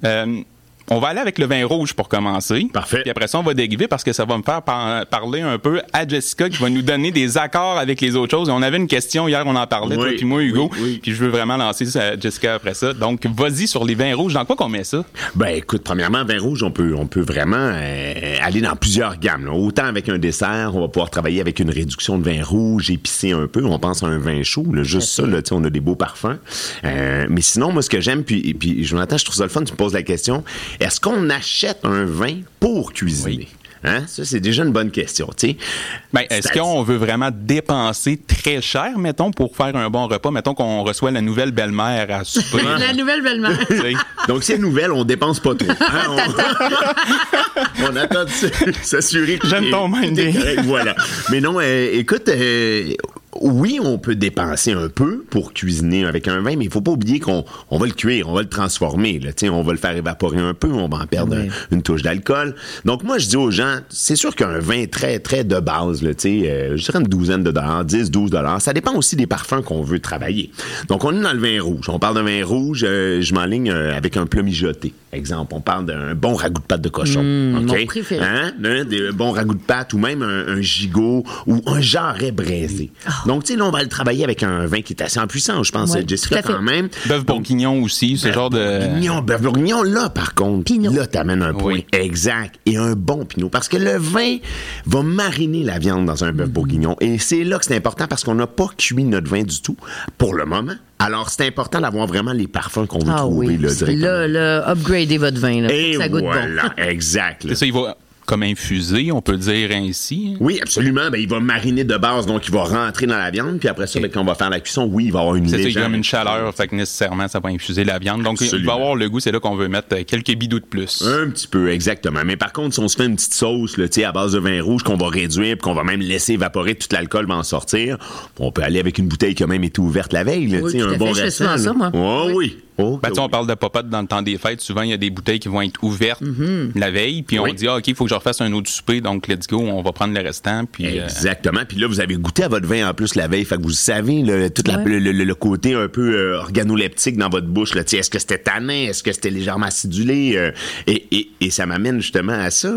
On va aller avec le vin rouge pour commencer. Parfait. Puis après ça, on va dériver parce que ça va me faire par- parler un peu à Jessica qui va nous donner des accords avec les autres choses. Et on avait une question hier, on en parlait, toi Oui, puis moi, Hugo. oui, oui. Puis je veux vraiment lancer ça, Jessica après ça. Donc, vas-y sur les vins rouges. Dans quoi qu'on met ça? Ben écoute, premièrement, vin rouge, on peut, on peut vraiment euh, aller dans plusieurs gammes. là. Autant avec un dessert, on va pouvoir travailler avec une réduction de vin rouge, épicé un peu. On pense à un vin chaud, là, juste ça, là, on a des beaux parfums. Euh, mais sinon, moi, ce que j'aime, puis, puis je m'attends, je trouve ça le fun, tu me poses la question, est-ce qu'on achète un vin pour cuisiner? Hein? Ça, c'est déjà une bonne question, tu sais. Ben, est-ce qu'on veut vraiment dépenser très cher, mettons, pour faire un bon repas? Mettons qu'on reçoit la nouvelle belle-mère à souper. La nouvelle belle-mère. Donc, c'est nouvelle, on dépense pas trop. hein, on... on attend de s'assurer que J'aime ton minding. Voilà. Mais non, euh, écoute, euh, oui, on peut dépenser un peu pour cuisiner avec un vin, mais il faut pas oublier qu'on on va le cuire, on va le transformer. Là, Tu sais, on va le faire évaporer un peu, on va en perdre un- une touche d'alcool. Donc, moi, je dis aux gens, c'est sûr qu'un vin très, très de base, là, tu sais, euh, je dirais une douzaine de dollars, 10, 12 dollars, ça dépend aussi des parfums qu'on veut travailler. Donc, on est dans le vin rouge. On parle d'un vin rouge, euh, je m'enligne euh, avec un plat mijoté, Exemple, on parle d'un bon ragoût de pâte de cochon. Mmh, OK? mon préféré. Hein? Un des bons ragoûts de pâte ou même un, un gigot ou un jarret braisé. Donc, tu sais, là, on va le travailler avec un vin qui est assez en puissance, je pense, Ouais, Jessica, à fait. quand même. Bœuf bourguignon aussi, ce genre de. Bourguignon, bœuf bourguignon, là, par contre, Pinot. là, t'amènes un point Oui. exact et un bon pinot. Parce que le vin va mariner la viande dans un bœuf bourguignon. Et c'est là que c'est important parce qu'on n'a pas cuit notre vin du tout pour le moment. Alors, c'est important d'avoir vraiment les parfums qu'on veut Ah trouver, oui. là, directement. Là, là, upgradez votre vin. Là, pour et ça goûte voilà, bon. exact. là. C'est ça, il va comme infuser, on peut le dire ainsi. hein? Oui, absolument. Ben, il va mariner de base, donc il va rentrer dans la viande. Puis après ça, ben, quand on va faire la cuisson, oui, il va avoir une C'est ça, il y a une chaleur, fait que nécessairement, ça va infuser la viande. Donc, il va avoir le goût, c'est là qu'on veut mettre euh, quelques bidous de plus. Un petit peu, exactement. Mais par contre, si on se fait une petite sauce, là, tu sais, à base de vin rouge qu'on va réduire, puis qu'on va même laisser évaporer, tout l'alcool va en sortir, on peut aller avec une bouteille qui a même été ouverte la veille, là, Oui, un bon fait. Je fais restant. souvent ça, moi. Oh, oui. Oh, Ben, tu sais, on parle de popote dans le temps des fêtes. Souvent, il y a des bouteilles qui vont être ouvertes la veille, puis on dit, ah, OK, il faut que je refasse un autre souper, donc let's go, on va prendre le restant. Puis, euh, Exactement. Puis là, vous avez goûté à votre vin en plus la veille. Fait que vous savez le, tout Ouais. le, le- le côté un peu euh, organoleptique dans votre bouche. Là. Tu sais, Est-ce que c'était tanin? Est-ce que c'était légèrement acidulé? Euh, et, et, et ça m'amène justement à ça.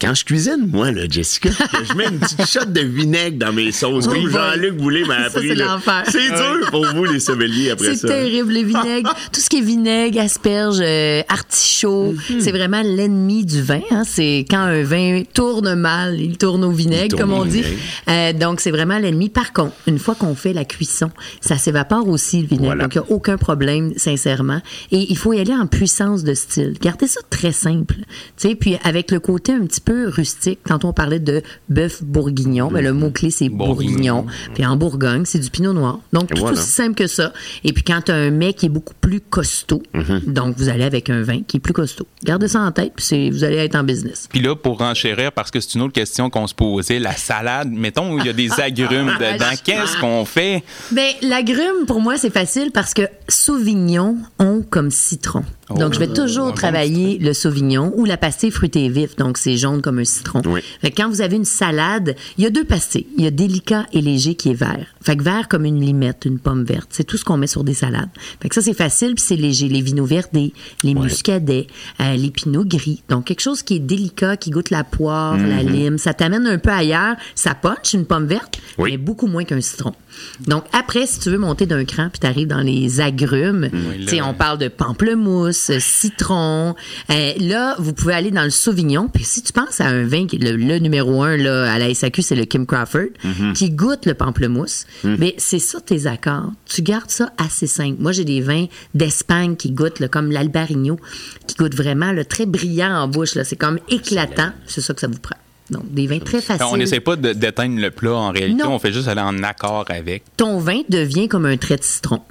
Quand je cuisine, moi, là, Jessica, je mets une petite shot de vinaigre dans mes sauces. Oui, comme. Jean-Luc Boulay m'a Ça, appris. c'est l'enfer. C'est dur pour vous, les sommeliers, après C'est ça. terrible, les vinaigres. Tout ce qui est vinaigre, asperges, euh, artichaut, Mhm. c'est vraiment l'ennemi du vin. hein. C'est quand un vin tourne mal, il tourne au vinaigre, tourne comme on dit. vinaigre. Euh, donc, c'est vraiment l'ennemi. Par contre, une fois qu'on fait la cuisson, ça s'évapore aussi, le vinaigre. Voilà. Donc, il n'y a aucun problème, sincèrement. Et il faut y aller en puissance de style. Gardez ça très simple. Tu sais, puis avec le côté un petit peu rustique, quand on parlait de bœuf bourguignon, ben, le mot-clé, c'est Bourguignon. bourguignon. Puis en Bourgogne, c'est du pinot noir. Donc, tout voilà. aussi simple que ça. Et puis quand tu as un mets qui est beaucoup plus costaud, Mm-hmm. donc vous allez avec un vin qui est plus costaud. Gardez ça en tête, puis c'est- vous allez être en business. Puis là, pour renchérir, parce que c'est une autre question qu'on se posait, la salade, mettons, où il y a des agrumes dedans, qu'est-ce qu'on fait? Ben, l'agrume, pour moi, c'est facile parce que Sauvignon ont comme citron. Donc, je vais toujours un bon travailler le Sauvignon ou la pastille fruitée vif. Donc, c'est jaune comme un citron. Oui. Fait que quand vous avez une salade, il y a deux pastilles. Il y a délicat et léger qui est vert. Fait que vert comme une limette, une pomme verte. C'est tout ce qu'on met sur des salades. Fait que ça, c'est facile puis c'est léger. Les vino verdés, les muscadets, euh, les pinots gris. Donc, quelque chose qui est délicat, qui goûte la poire, la lime. Ça t'amène un peu ailleurs. Ça punch une pomme verte, Oui. mais beaucoup moins qu'un citron. Donc, après, si tu veux monter d'un cran puis t'arrives dans les agrumes, Oui, tu sais, là- on parle de pamplemousse, citron. Euh, là, vous pouvez aller dans le Sauvignon. Puis si tu penses à un vin, le, le numéro un là, à la SAQ, c'est le Kim Crawford, qui goûte le pamplemousse. Mais c'est ça tes accords. Tu gardes ça assez simple. Moi, j'ai des vins d'Espagne qui goûtent, là, comme l'Albarino, qui goûtent vraiment là, très brillant en bouche. C'est comme éclatant. C'est ça que ça vous prend. Donc, des vins très faciles. On n'essaie pas de- d'éteindre le plat en réalité, Non. on fait juste aller en accord avec. Ton vin devient comme un trait de citron.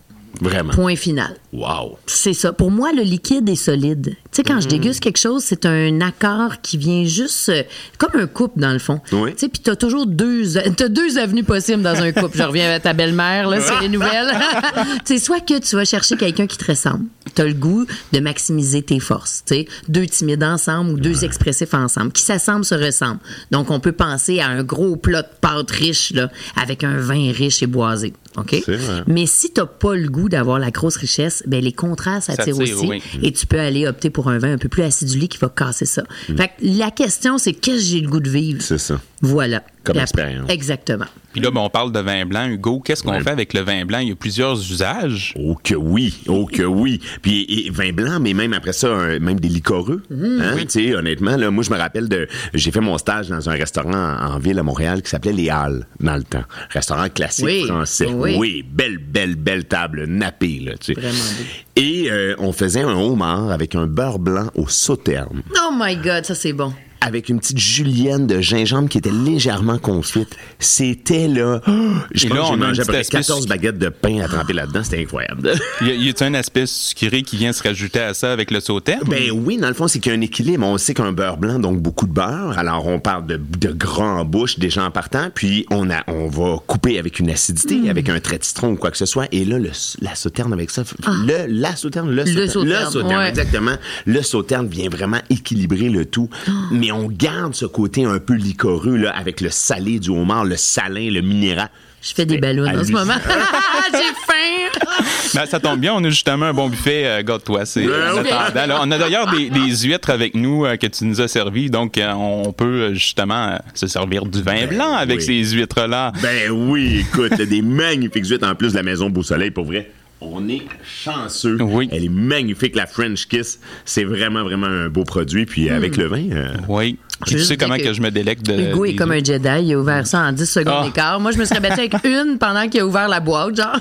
Vraiment. Point final. Wow. C'est ça. Pour moi, le liquide est solide. Tu sais, quand je déguste quelque chose, c'est un accord qui vient juste euh, comme un couple, dans le fond. Oui. Tu sais, puis t'as toujours deux, as deux avenues possibles dans un couple. Je reviens à ta belle-mère, là, c'est les nouvelles. tu sais, soit que tu vas chercher quelqu'un qui te ressemble. T'as le goût de maximiser tes forces. Tu sais, deux timides ensemble ou deux expressifs ensemble, qui s'assemblent, se ressemblent. Donc, on peut penser à un gros plat de pâte riche, là, avec un vin riche et boisé. OK? C'est vrai. Mais si t'as pas le goût d'avoir la grosse richesse, ben les contrastes Ça attirent tire, aussi. oui. Et tu peux aller opter pour un vin un peu plus acidulé qui va casser ça. Fait que la question, c'est qu'est-ce que j'ai le goût de vivre? C'est ça. Voilà. Comme expérience. Exactement. Puis là, ben, on parle de vin blanc. Hugo, qu'est-ce qu'on fait avec le vin blanc? Il y a plusieurs usages. Oh que oui, oh que oui. Puis et, vin blanc, mais même après ça, un- même des liquoreux. Hein, tu sais, honnêtement, là, moi je me rappelle de, j'ai fait mon stage dans un restaurant en, en ville à Montréal qui s'appelait Les Halles dans le temps, restaurant classique Oui, français. oui. belle, belle, belle table nappée là. Tu sais. Vraiment beau. Et euh, on faisait un homard avec un beurre blanc au sauterne Oh my God, ça c'est bon. Avec une petite julienne de gingembre qui était légèrement confite. C'était là. Je Et pense là, que j'ai on a une mangé à peu près petite aspect 14 sucré. baguettes de pain à tremper là-dedans. C'était incroyable. Y a- y a-t-il un aspect sucré qui vient se rajouter à ça avec le sauterne? Ben oui, dans le fond, c'est qu'il y a un équilibre. On sait qu'un beurre blanc, donc beaucoup de beurre. Alors, on parle de, de gras en bouche déjà en partant, puis on, a, on va couper avec une acidité, Mm. avec un trait de citron ou quoi que ce soit. Et là, le, la sauterne avec ça, le, la sauterne, le, Ah. Le sauterne, sauterne, ouais. exactement. Le sauterne vient vraiment équilibrer le tout. Mais mais on garde ce côté un peu licoreux, là, avec le salé du homard, le salin, le minéral. Je fais des ballons en ce moment. J'ai faim. Ben, ça tombe bien, on a justement un bon buffet, euh, garde-toi. C'est Ben. On a d'ailleurs des, des huîtres avec nous euh, que tu nous as servi, donc euh, on peut euh, justement euh, se servir du vin blanc avec oui. ces huîtres-là. Ben oui, écoute, des magnifiques huîtres en plus de la maison Beau Soleil, pour vrai. On est chanceux. Oui. Elle est magnifique, la French Kiss. C'est vraiment, vraiment un beau produit. Puis avec le vin, euh, Oui. Tu sais comment que que je me délecte de. Hugo est comme un. Jedi. Il a ouvert ça en 10 secondes Ah. et quart. Moi, je me serais battue avec une pendant qu'il a ouvert la boîte, genre.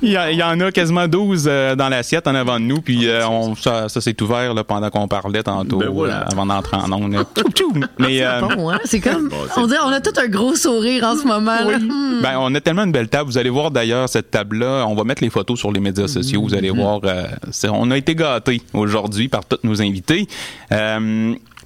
Il y, a- il y en a quasiment 12 euh, dans l'assiette en avant de nous, puis euh, on, ça, ça s'est ouvert là, pendant qu'on parlait tantôt, Ben voilà. euh, avant d'entrer en ondes. Mais euh, Bon, hein? C'est comme. on, dirait, on a tout un gros sourire en ce moment. là. Hmm. ben, on a tellement une belle table. Vous allez voir d'ailleurs cette table-là. On va mettre les photos sur les médias sociaux. Vous allez voir. euh, c'est- on a été gâtés aujourd'hui par tous nos invités.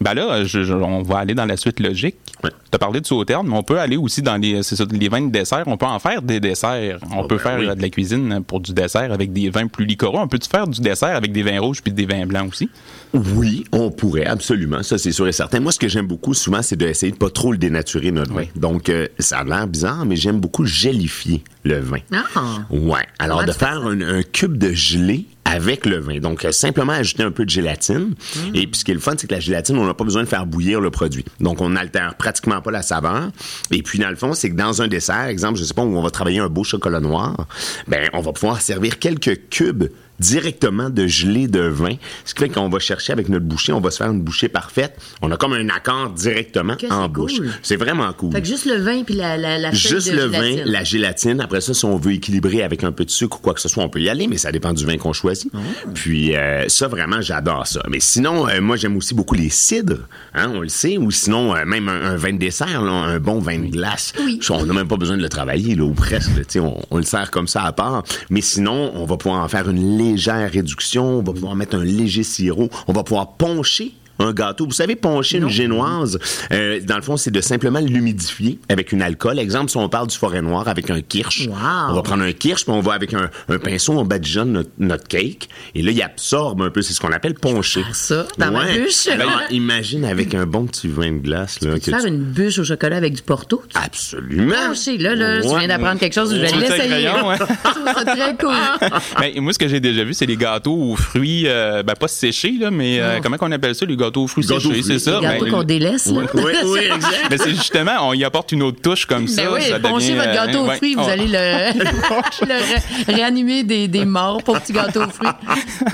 Ben là, je- je- on va aller dans la suite logique. Ouais. Tu as parlé de sauterne, mais on peut aller aussi dans les, c'est ça, les vins de dessert. On peut en faire des desserts. On Oh, peut ben faire oui. euh, de la cuisine pour du dessert avec des vins plus liquoreux. On peut-tu faire du dessert avec des vins rouges puis des vins blancs aussi? oui, on pourrait, absolument. Ça, c'est sûr et certain. Moi, ce que j'aime beaucoup, souvent, c'est d'essayer de pas trop le dénaturer, notre vin. Donc, euh, ça a l'air bizarre, mais j'aime beaucoup gélifier le vin. Ah. Ouais. Alors, Comment de faire un, un cube de gelée avec le vin. Donc, euh, simplement ajouter un peu de gélatine. Et puis, ce qui est le fun, c'est que la gélatine, on n'a pas besoin de faire bouillir le produit. Donc, on n'altère pratiquement pas la saveur. Et puis, dans le fond, c'est que dans un dessert, exemple, je sais pas, où on va travailler un beau chocolat noir, ben, on va pouvoir servir quelques cubes directement de gelée de vin. Ce qui fait qu'on va chercher avec notre bouchée, on va se faire une bouchée parfaite. On a comme un accord directement Que en bouche. cool. C'est vraiment cool. Fait que juste le vin puis la, la, la Juste de le vin, la gélatine. Après ça, si on veut équilibrer avec un peu de sucre ou quoi que ce soit, on peut y aller, mais ça dépend du vin qu'on choisit. Oh. Puis euh, ça, vraiment, j'adore ça. Mais sinon, euh, moi, j'aime aussi beaucoup les cidres, hein, on le sait, ou sinon, euh, même un, un vin de dessert, là, un bon vin de glace. On n'a même pas besoin de le travailler, là, ou presque. là, on, on le sert comme ça à part. Mais sinon, on va pouvoir en faire une légère réduction, on va pouvoir mettre un léger sirop, on va pouvoir poncher un gâteau. Vous savez, poncher une génoise, euh, dans le fond, c'est de simplement l'humidifier avec une alcool. Exemple, si on parle du forêt noir avec un kirsch, Wow. on va prendre un kirsch, puis on va avec un, un pinceau, on badigeonne notre, notre cake, et là, il absorbe un peu, c'est ce qu'on appelle poncher. Faire ça dans ma bûche. Alors, imagine avec un bon petit vin de glace. Là, Tu que faire tu- une bûche au chocolat avec du porto? Tu Absolument. Pencher, là, là, tu Ouais. viens d'apprendre quelque chose, je vais l'essayer. ouais. Je trouve ça très cool. Ben, moi, ce que j'ai déjà vu, c'est les gâteaux aux fruits, euh, ben, pas séchés, là, mais euh, comment qu'on appelle ça, les gâteaux aux fruits c'est ça? Les gâteaux qu'on délaisse. Oui, oui, exact. Mais c'est justement, on y apporte une autre touche comme ça. Ben oui, ça ponchez devient, votre euh, gâteau aux fruits, vous Oh. allez le, le ré- réanimer des, des morts pour petit gâteau aux fruits.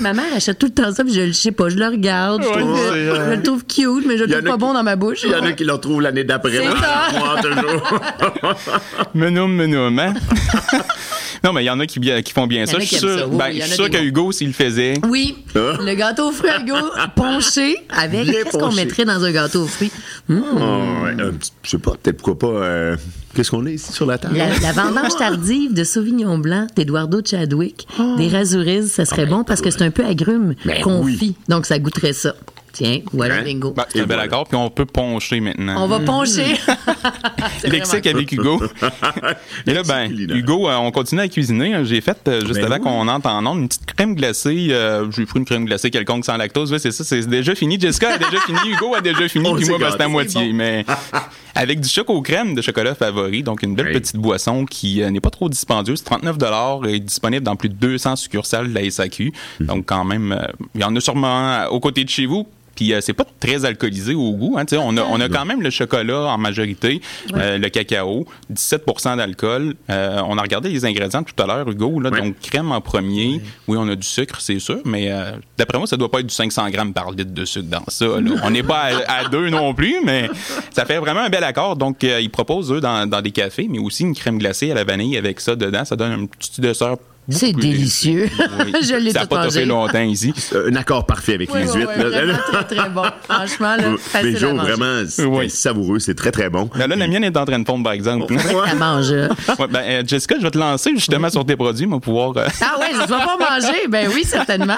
Ma mère achète tout le temps ça, puis je le sais pas, je le regarde, je, euh, je le trouve cute, mais je le Il y en trouve a pas qui- bon dans ma bouche. Il y en a qui le retrouvent l'année d'après. C'est Moi, ça. toujours. Menoum, menoum, hein? non, mais il y en a qui, qui font bien Il y ça. en a Je qui suis ça, sûr, oui, ben, je suis sûr que. Hugo, s'il le faisait. Oui, Hein? le gâteau aux fruits à go, ponché avec. Qu'est-ce qu'on mettrait dans un gâteau aux fruits? Mmh. Oh, ouais, je sais pas, peut-être pourquoi pas. euh, Qu'est-ce qu'on a ici sur la table? La, la vendange tardive de Sauvignon Blanc d'Eduardo Chadwick, des Razuriz, ça serait bon parce que c'est un peu agrume Ben confit. oui. Donc, ça goûterait ça. Tiens, voilà, Hein? bingo. Ben, c'est un Et bel voilà. accord, puis on peut poncher maintenant. On va poncher. C'est Lexique avec Hugo. Et là, ben. Hugo, euh, on continue à cuisiner. J'ai fait, euh, juste Ben avant oui. qu'on entre en onde, une petite crème glacée. euh, J'ai pris une crème glacée quelconque sans lactose. Ouais, c'est ça, c'est déjà fini. Jessica a déjà fini. Hugo a déjà fini. Puis moi, ben, c'est à moitié. Mais avec du chocolat crème de chocolat favori. Donc, une belle Oui. petite boisson qui euh, n'est pas trop dispendieuse. 39 et est disponible dans plus de 200 succursales de la SAQ. Mhm. Donc, quand même, euh, il y en a sûrement aux côtés de chez vous. Puis euh, c'est pas très alcoolisé au goût. Hein, on, a, on a quand même le chocolat en majorité, euh, le cacao, 17% d'alcool. Euh, on a regardé les ingrédients tout à l'heure, Hugo. Là, Ouais. Donc crème en premier. Oui, on a du sucre, c'est sûr, mais d'après moi, ça doit pas être du 500 grammes par litre de sucre dans ça. là. On n'est pas à, à deux non plus, mais ça fait vraiment un bel accord. Donc ils proposent eux dans, dans des cafés, mais aussi une crème glacée à la vanille avec ça dedans. Ça donne un petit dessert. C'est délicieux. Oui. Je l'ai Ça n'a pas fait longtemps ici. Euh, Un accord parfait avec Oui, les huîtres. oui, là. très, très bon. Franchement, là, Mais facile à Jo, manger. vraiment, c'est Oui. savoureux, c'est très très bon. Mais là, la mienne est en train de fondre, par exemple. À manger. Ouais, ben, euh, Jessica, je vais te lancer justement sur tes produits, moi, pouvoir. euh, Ah ouais, je ne vais pas manger. Ben oui, certainement.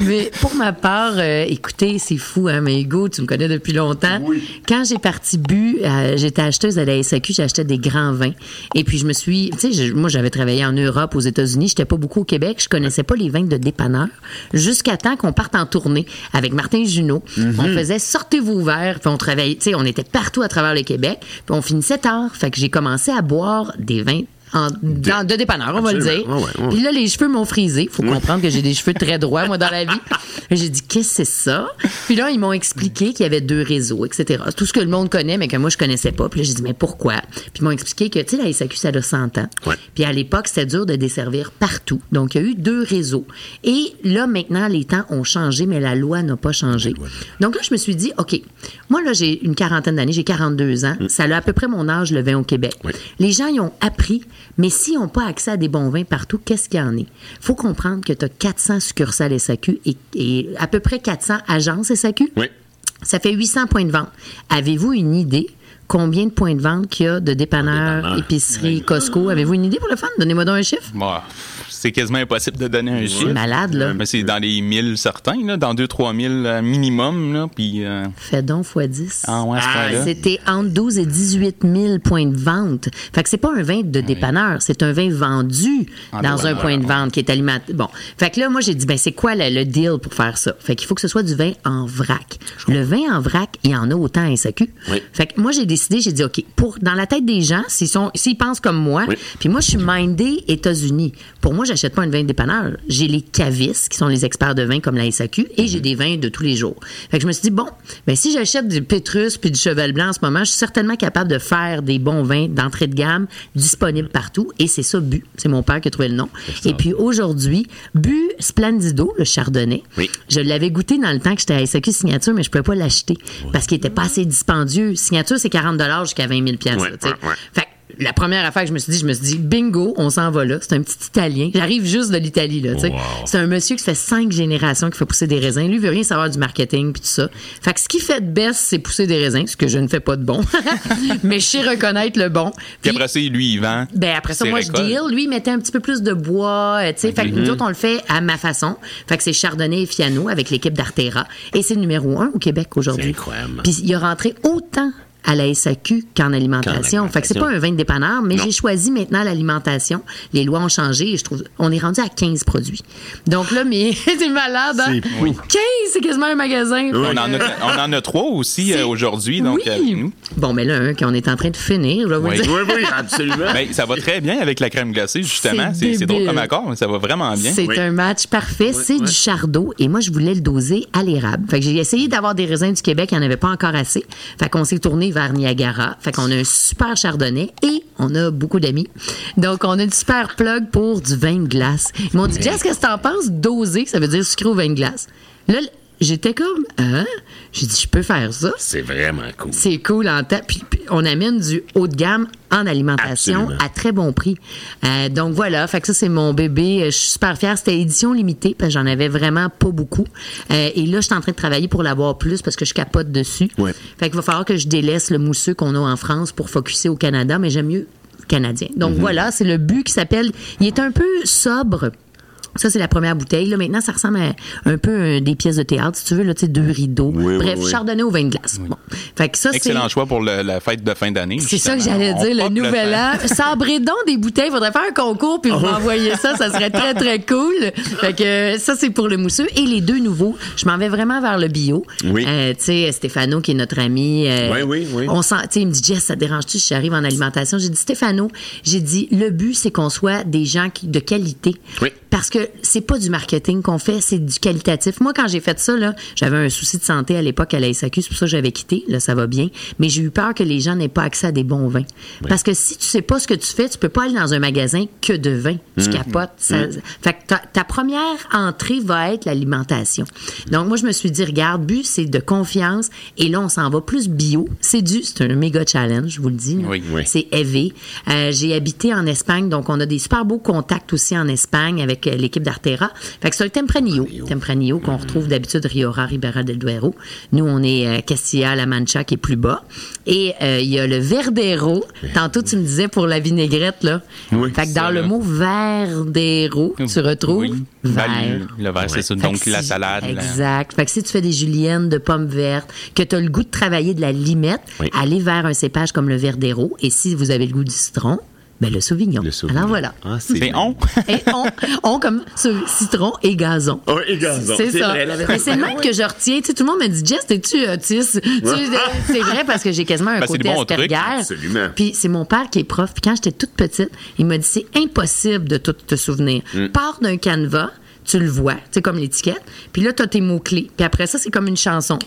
Mais pour ma part, euh, écoutez, c'est fou, hein, mais Hugo, tu me connais depuis longtemps. Quand j'ai parti bu, euh, j'étais acheteuse à la SAQ, j'achetais des grands vins. Et puis je me suis, tu sais, moi j'avais travaillé en Europe, aux États-Unis, j'étais pas beaucoup au Québec, je connaissais pas les vins de dépanneur, jusqu'à temps qu'on parte en tournée avec Martin Junot. Mhm. On faisait sortez vos verres, puis on travaillait, tu sais, on était partout à travers le Québec, puis on finissait tard. Fait que j'ai commencé à boire des vins en- dans- de dépanneur, on va le dire. Absolument. Ouais, ouais, ouais. Puis là, les cheveux m'ont frisé. Faut comprendre que j'ai des cheveux très droits, moi, dans la vie. J'ai dit, qu'est-ce que c'est ça? Puis là, ils m'ont expliqué qu'il y avait deux réseaux, etc. Tout ce que le monde connaît, mais que moi, je connaissais pas. Puis là, j'ai dit, mais pourquoi? Puis ils m'ont expliqué que, tu sais, la SAQ, ça a 100 ans. Puis à l'époque, c'était dur de desservir partout. Donc, il y a eu deux réseaux. Et là, maintenant, les temps ont changé, mais la loi n'a pas changé. Donc là, je me suis dit, OK, moi, là, j'ai une quarantaine d'années, j'ai 42 ans. Ça a à peu près mon âge, le vin au Québec. Les gens y ont appris, mais s'ils n'ont pas accès à des bons vins partout, qu'est-ce qu'il y en est? faut comprendre que tu as 400 succursales SAQ et, et à peu près 400 agences SAQ. Oui. Ça fait 800 points de vente. Avez-vous une idée combien de points de vente qu'il y a de dépanneurs, Dépanneurs. épiceries, Costco? Avez-vous une idée pour le fun? Donnez-moi donc un chiffre. Bon, c'est quasiment impossible de donner un chiffre. malade, là. Euh, Mais c'est dans les 1000 certains, là, dans 2-3 000 euh, minimum. Là, puis, euh, Fais donc x 10. ah ouais, point-là. C'était entre 12 et 18 000 points de vente. Fait que c'est pas un vin de dépanneur, c'est un vin vendu En dans un point de ouais. vente qui est alimenté. Bon. Fait que là, moi, j'ai dit, ben, c'est quoi le, le deal pour faire ça? Fait qu'il faut que ce soit du vin en vrac. Le vin en vrac, il y en a autant à SAQ. Oui. Fait que moi, j'ai décidé, j'ai dit, OK, pour, dans la tête des gens, s'ils sont, s'ils pensent comme moi, Oui. puis moi, je suis mindé États-Unis. Pour moi, j'achète pas un vin de dépanneur. J'ai les cavistes, qui sont les experts de vin comme la SAQ, et j'ai des vins de tous les jours. Fait que je me suis dit, bon, ben, si j'achète du Pétrus puis du Cheval Blanc en ce moment, je suis certainement capable de faire des bons vins d'entrée de gamme disponibles partout. Et c'est ça, Bu. C'est mon père qui a trouvé le nom. Et puis aujourd'hui, Bu Splendido, le Chardonnay. Oui. Je l'avais goûté dans le temps que j'étais à SAQ Signature, mais je pouvais pas l'acheter parce qu'il était pas assez dispendieux. Signature, c'est 40 jusqu'à 20 000 piastres, Ouais, là, tu sais. ouais, ouais. Fait la première affaire que je me suis dit, je me suis dit, bingo, on s'en va là. C'est un petit Italien. J'arrive juste de l'Italie, là, tu sais. Wow. C'est un monsieur qui fait cinq générations qui fait pousser des raisins. Lui, il veut rien savoir du marketing puis tout ça. Fait que ce qu'il fait de best, c'est pousser des raisins, ce que je ne fais pas de bon. Mais je sais reconnaître le bon. Puis après ça, lui, il vend. ben après ça, moi, je deal. Lui, il mettait un petit peu plus de bois, euh, tu sais. Fait que nous autres, on le fait à ma façon. Fait que c'est Chardonnay et Fiano avec l'équipe d'Artera. Et c'est le numéro un au Québec aujourd'hui. Puis il a rentré autant à la SAQ qu'en alimentation. Fait que c'est pas un vin de dépanneur, mais j'ai choisi maintenant l'alimentation. Les lois ont changé et je trouve, on est rendu à 15 produits. Donc là, mais c'est malade, hein? C'est- oui. 15, c'est quasiment un magasin. On en, a, on en a trois aussi euh, aujourd'hui, donc oui. avec nous. Bon, mais là, un qu'on est en train de finir, je vais vous Oui. dire. Oui, oui, absolument. Ben, ça va très bien avec la crème glacée, justement. C'est drôle comme accord, mais ça va vraiment bien. C'est Oui. un match parfait. c'est du chardot. Et moi, je voulais le doser à l'érable. Fait que j'ai essayé d'avoir des raisins du Québec. Il n'y en avait pas encore assez. Fait qu'on s'est tourné vers Niagara. Fait qu'on a un super chardonnay et on a beaucoup d'amis. Donc, on a une super plug pour du vin de glace. Ils m'ont dit, Jess, qu'est-ce que t'en penses? Doser, ça veut dire sucré au vin de glace. Là, j'étais comme, hein? J'ai dit, je peux faire ça. C'est vraiment cool. C'est cool en temps. Puis, puis on amène du haut de gamme en alimentation Absolument. à très bon prix. Euh, donc voilà, fait que ça c'est mon bébé. Euh, Je suis super fière. C'était édition limitée parce que j'en avais vraiment pas beaucoup. Euh, et là, je suis en train de travailler pour l'avoir plus parce que je capote dessus. Ouais. Fait qu'il va falloir que je délaisse le mousseux qu'on a en France pour focuser au Canada, mais j'aime mieux canadien. Donc voilà, c'est le but qui s'appelle. Il est un peu sobre. Ça, c'est la première bouteille. Là, maintenant, ça ressemble à un peu euh, des pièces de théâtre, si tu veux, là, deux rideaux. Oui, Bref, oui, oui. chardonnay au vin de glace. Bon. Fait que ça, c'est. Excellent choix pour le- la fête de fin d'année. C'est ça que j'allais dire, le nouvel temps. an. Sabrez donc des bouteilles. Faudrait faire un concours puis vous m'envoyer ça. Ça serait très, très cool. Fait que ça, c'est pour le mousseux. Et les deux nouveaux, je m'en vais vraiment vers le bio. Oui. Euh, tu sais, Stéphano, qui est notre ami. euh, Oui, oui, oui. On sent, il me dit, Jess, ça te dérange-tu si j'arrive en alimentation? J'ai dit, Stéphano, j'ai dit, le but, c'est qu'on soit des gens qui, de qualité. Oui. Parce que c'est pas du marketing qu'on fait, c'est du qualitatif. Moi, quand j'ai fait ça, là, j'avais un souci de santé à l'époque à la SAQ, c'est pour ça que j'avais quitté. Là, ça va bien. Mais j'ai eu peur que les gens n'aient pas accès à des bons vins. Parce que si tu sais pas ce que tu fais, tu peux pas aller dans un magasin que de vin. Tu capotes. Ça- Fait que ta, ta première entrée va être l'alimentation. Donc, moi, je me suis dit, regarde, but, c'est de confiance. Et là, on s'en va plus bio. C'est du, c'est un méga challenge, je vous le dis. Oui, oui. C'est élevé. Euh, j'ai habité en Espagne, donc on a des super beaux contacts aussi en Espagne avec euh, l'équipe d'Artera. Fait que c'est un Tempranillo. Tempranillo qu'on retrouve d'habitude Riora, Ribera del Duero. Nous, on est euh, Castilla-La Mancha qui est plus bas. Et euh, il y a le Verdero. Tantôt, tu me disais pour la vinaigrette, là. Oui, fait que ça, dans le là. mot Verdero, tu retrouves Oui. vert. Ben, le vert, c'est ça. Fait Donc, que la si- salade. la- Exact. Fait que si tu fais des juliennes de pommes vertes, que tu as le goût de travailler de la limette, Oui. allez vers un cépage comme le verdero. Et si vous avez le goût du citron, Ben, le Sauvignon. Le Sauvignon. Alors voilà. Ah, c'est on. Et on, on comme ce citron et gazon. Oh, et gazon. C'est ça. c'est le même que je retiens. Tu sais, tout le monde me dit, Jess, t'es-tu autiste? Tu sais, c'est vrai parce que j'ai quasiment un Ben, côté bon truc. Asperger. Absolument. Puis c'est mon père qui est prof. Puis quand j'étais toute petite, il m'a dit, c'est impossible de tout te souvenir. Mm. Pars d'un canevas, tu le vois, c'est comme l'étiquette. Puis là, t'as tes mots-clés. Puis après ça, c'est comme une chanson.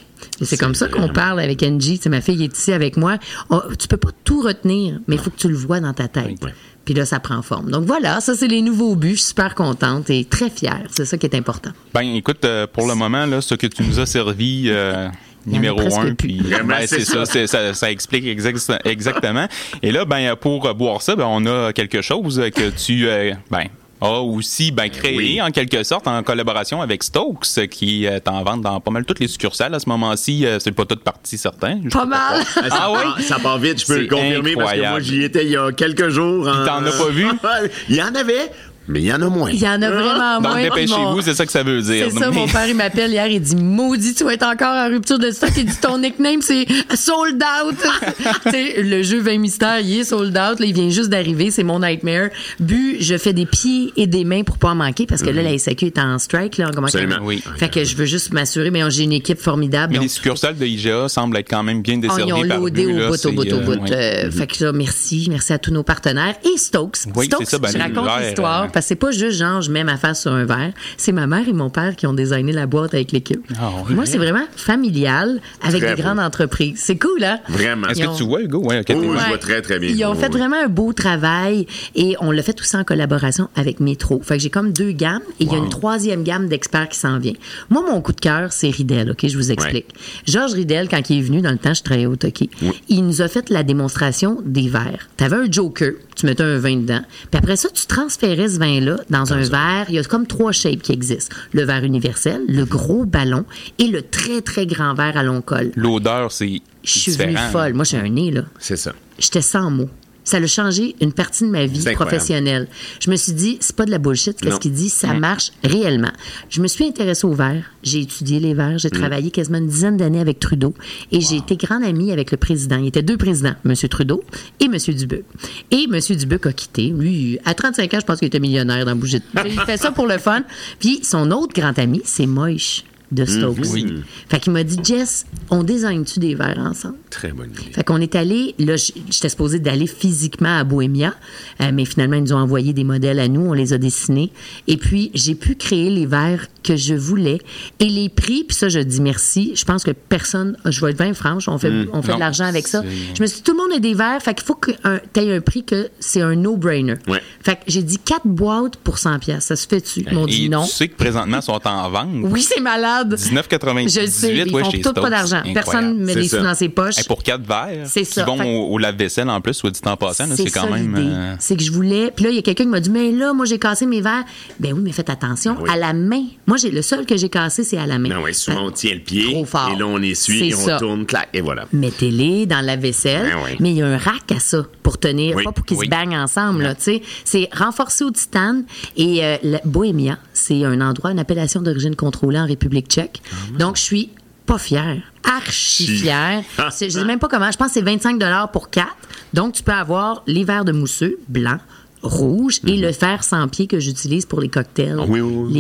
Et c'est comme ça qu'on parle avec Angie. Tu sais, ma fille est ici avec moi. On- tu peux pas tout retenir, mais il faut que tu le vois dans ta tête. Puis là, ça prend forme. Donc voilà, ça, c'est les nouveaux buts. Je suis super contente et très fière. C'est ça qui est important. Ben, écoute, euh, pour le moment, là, ce que tu nous as servi, euh, numéro un, puis Vraiment, ben, c'est ça, ça. c'est- ça, ça explique exact- exactement. Et là, ben, pour boire ça, ben, on a quelque chose que tu, euh, ben, a aussi ben, créé Oui. en quelque sorte en collaboration avec Stokes qui est en vente dans pas mal toutes les succursales à ce moment-ci. euh, C'est pas toute partie certain. Je Pas mal. Ah, ça, Ah oui? part, ça part vite, je peux le confirmer parce que moi j'y étais il y a quelques jours. en- t'en as pas vu? il y en avait, mais il y en a moins. Il y en a vraiment Donc, moins. puis dépêchez-vous, c'est ça que ça veut dire. C'est ça, Mais- mon père, il m'appelle hier, il dit Maudit, tu vas être encore en rupture de stock. Il dit Ton nickname, c'est Sold Out. Tu sais, le jeu 20 mystères, il est sold out. Là, il vient juste d'arriver, c'est mon nightmare. Bu, je fais des pieds et des mains pour pas en manquer parce que là, la SAQ est en strike. Là, comment Absolument. Oui. Fait que je veux juste m'assurer, mais j'ai une équipe formidable. Mais donc- les succursales de IGA semblent être quand même bien Oh, desservies ils ont loadé au bout, au bout, au euh, bout. Euh, Fait que là, merci. Merci à tous nos partenaires. Et Stokes. Oui, Stokes, c'est ça, ben, je raconte l'histoire euh, parce que c'est pas juste genre, je mets ma face sur un verre. C'est ma mère et mon père qui ont designé la boîte avec l'équipe. Ah, oui. Moi, c'est vraiment familial avec Très des beau. grandes entreprises. C'est cool, hein? Vraiment. Est-ce Ils que ont- tu vois, Hugo? Ouais, ok, Oh, t'es- oui, je vois très, très bien. Ils ont Oui, fait oui. vraiment un beau travail et on l'a fait aussi en collaboration avec Métro. Fait que j'ai comme deux gammes et il y a une troisième gamme d'experts qui s'en vient. Moi, mon coup de cœur, c'est Ridel, OK? Je vous explique. Georges Ridel, quand il est venu dans le temps, je travaillais au Toki, il nous a fait la démonstration des verres. Tu avais un joker, tu mettais un vin dedans, puis après ça, tu transférais ce vin-là dans un verre. Il y a comme trois shapes qui existent. Le verre universel, le gros ballon et le très, très grand verre à long col. L'odeur, c'est Je suis venue folle. Moi, j'ai un nez, là C'est ça. j'étais sans mots. Ça a changé une partie de ma vie professionnelle. Je me suis dit, c'est pas de la bullshit, qu'est-ce qu'il dit, ça marche réellement. Je me suis intéressée aux verres, j'ai étudié les verres, Mm. j'ai travaillé quasiment une dizaine d'années avec Trudeau et j'ai été grande amie avec le président. Il y était deux présidents, M. Trudeau et M. Dubuc. Et M. Dubuc a quitté. Lui, à 35 ans, je pense qu'il était millionnaire dans Bougie. Il fait ça pour le fun. Puis son autre grand ami, c'est Moïse de Stokes. Oui. Fait qu'il m'a dit, Jess, on design-tu des verres ensemble? Très bonne idée. Fait qu'on est allé, là, j'étais supposée d'aller physiquement à Bohémia, euh, mais finalement, ils nous ont envoyé des modèles à nous, on les a dessinés. Et puis, j'ai pu créer les verres que je voulais. Et les prix, puis ça, je dis merci. Je pense que personne, je vais être bien franche, on fait, on fait Non, de l'argent avec ça. Je me suis dit, tout le monde a des verres, fait qu'il faut que tu aies un prix que c'est un no-brainer. Ouais. Fait que j'ai dit quatre boîtes pour 100 pièces. Ça se fait-tu? Ils m'ont dit non. tu sais que présentement, ils sont en vente. Oui, c'est malade. 19,98 Je le sais, ils ouais, font pas d'argent. Personne ne met ça. sous dans ses poches. Hey, pour quatre verres, C'est qui ça. vont Fait- au, au lave-vaisselle en plus, soit dit en passant, c'est quand ça, même... euh, C'est que je voulais. Puis là, il y a quelqu'un qui m'a dit Mais là, moi, j'ai cassé mes verres. Ben oui, mais faites attention. Ben oui. À la main. Moi, j'ai le seul que j'ai cassé, c'est à la main. Non, oui, souvent on tient le pied. Trop fort. Et là, on essuie, et on ça. tourne, clac, et voilà. Mettez-les dans la vaisselle. Ben oui. Mais il y a un rack à ça pour tenir, pas pour qu'ils se baignent ensemble. Là, tu sais. c'est renforcé au titane. Et euh, Bohémia, c'est un endroit, une appellation d'origine contrôlée en République tchèque. Donc, je suis pas fière, archi fière. Je sais même pas comment. Je pense que c'est 25 pour quatre. Donc, tu peux avoir les verres de mousseux blancs rouge et le fer sans pied que j'utilise pour les cocktails. Ah oui, oui, oui.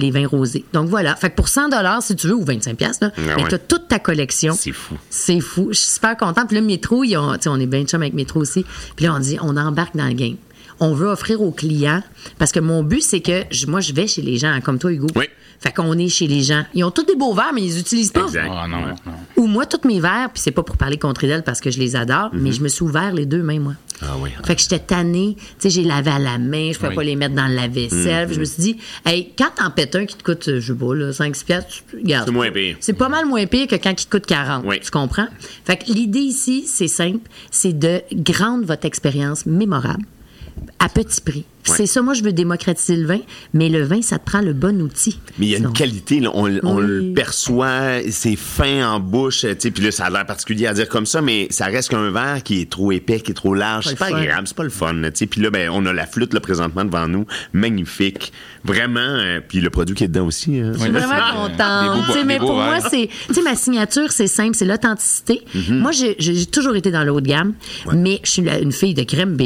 les, vins rosés. Donc voilà, fait que pour 100 si tu veux ou 25 pièces Ah ouais. t'as toute ta collection. C'est fou. C'est fou. Je suis super contente. Puis là, Métro, ils ont- tu on est bien chum avec Métro aussi. Puis là, on dit, on embarque dans le game. On veut offrir aux clients, parce que mon but, c'est que je- moi, je vais chez les gens, comme toi, Hugo. Oui. Fait qu'on est chez les gens. Ils ont tous des beaux verres, mais ils les utilisent pas. Exact. Ah non, Ouais. non. Ou moi, tous mes verres, puis c'est pas pour parler contre elle parce que je les adore, mais je me suis ouvert les deux mains, moi. Ah oui. Fait que j'étais tannée. Tu sais, j'ai lavé à la main, je pouvais Oui. pas les mettre dans la vaisselle. Je me suis dit, hey, quand t'en pètes un qui te coûte, je sais pas, là, 5-6 piastres. C'est moins pire. C'est pas mal moins pire que quand il te coûte 40. Oui. Tu comprends? Fait que l'idée ici, c'est simple, c'est de rendre votre expérience mémorable à petit prix. Ouais. C'est ça, moi, je veux démocratiser le vin, mais le vin, ça te prend le bon outil. Mais il y a une Donc, qualité, là, on, on Oui. le perçoit, c'est fin en bouche, tu sais, puis là, ça a l'air particulier à dire comme ça, mais ça reste qu'un verre qui est trop épais, qui est trop large, c'est pas agréable, c'est pas le fun, là, tu sais. Puis là, ben, on a la flûte, là, présentement, devant nous, magnifique, vraiment, euh, puis le produit qui est dedans aussi. hein. Je suis vraiment Des contente. mais pour moi, c'est. Tu sais, ma signature, c'est simple, c'est l'authenticité. Mhm. Moi, j'ai toujours été dans le haut de gamme, mais je suis une fille de crème B,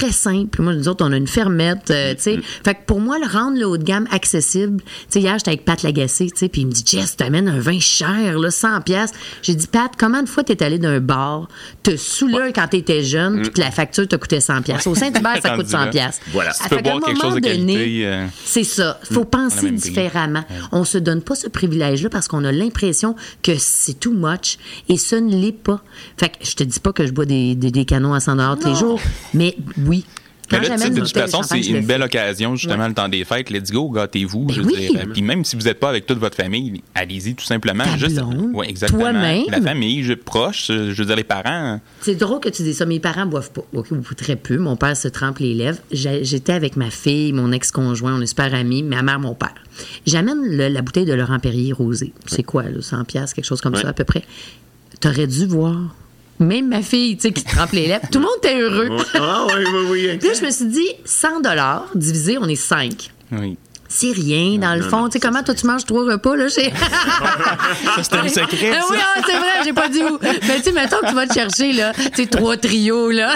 très simple. Moi, nous autres, on a une fermette, euh, tu sais. Fait que pour moi, le rendre le haut de gamme accessible, tu sais, hier, j'étais avec Pat Lagacé, tu sais, puis il me dit, Jess, t'amènes un vin cher, là, 100 pièces. J'ai dit, Pat, combien de fois t'es allé d'un bar, te saoulé quand t'étais jeune, puis que la facture t'a coûté 100 pièces. Au Saint-Hubert, ça coûte 100 là. pièces. Voilà. Tu peux boire quelque chose de qualité, euh, C'est ça. Faut Mm, penser différemment. On se donne pas ce privilège-là parce qu'on a l'impression que c'est too much et ce ne l'est pas. Fait que je te dis pas que je bois des, des, des canons à 100 tous les jours, mais oui. Quand Mais toute bouteille de façon, c'est le une belle occasion, justement, Ouais. le temps des fêtes. Let's go, gâtez-vous. Ben je oui. Puis même si vous n'êtes pas avec toute votre famille, allez-y tout simplement. Ta Juste, ouais, exactement. toi-même. La famille, je, proche, je veux dire, les parents. C'est drôle que tu dis ça. Mes parents boivent pas. Ok, ou très peu. Mon père se trempe les lèvres. J'étais avec ma fille, mon ex-conjoint, on est super amis, ma mère, mon père. J'amène le- la bouteille de Laurent Perrier rosé. C'est quoi, là, 100 pièces, quelque chose comme Ouais. ça à peu près? T'aurais dû voir. Même ma fille, tu sais, qui trempe les lèvres. Tout le monde était heureux. Ah oui, oui, oui. Puis là, je me suis dit, 100 dollars divisé, on est 5. Oui. C'est rien, dans le fond. Tu sais, comment toi, tu manges trois repas, là? chez- Ça, c'est un secret. Ah ça. oui, ah, c'est vrai, j'ai pas dit où. Mais tu sais, mettons que tu vas te chercher, là, tu sais, trois trios, là.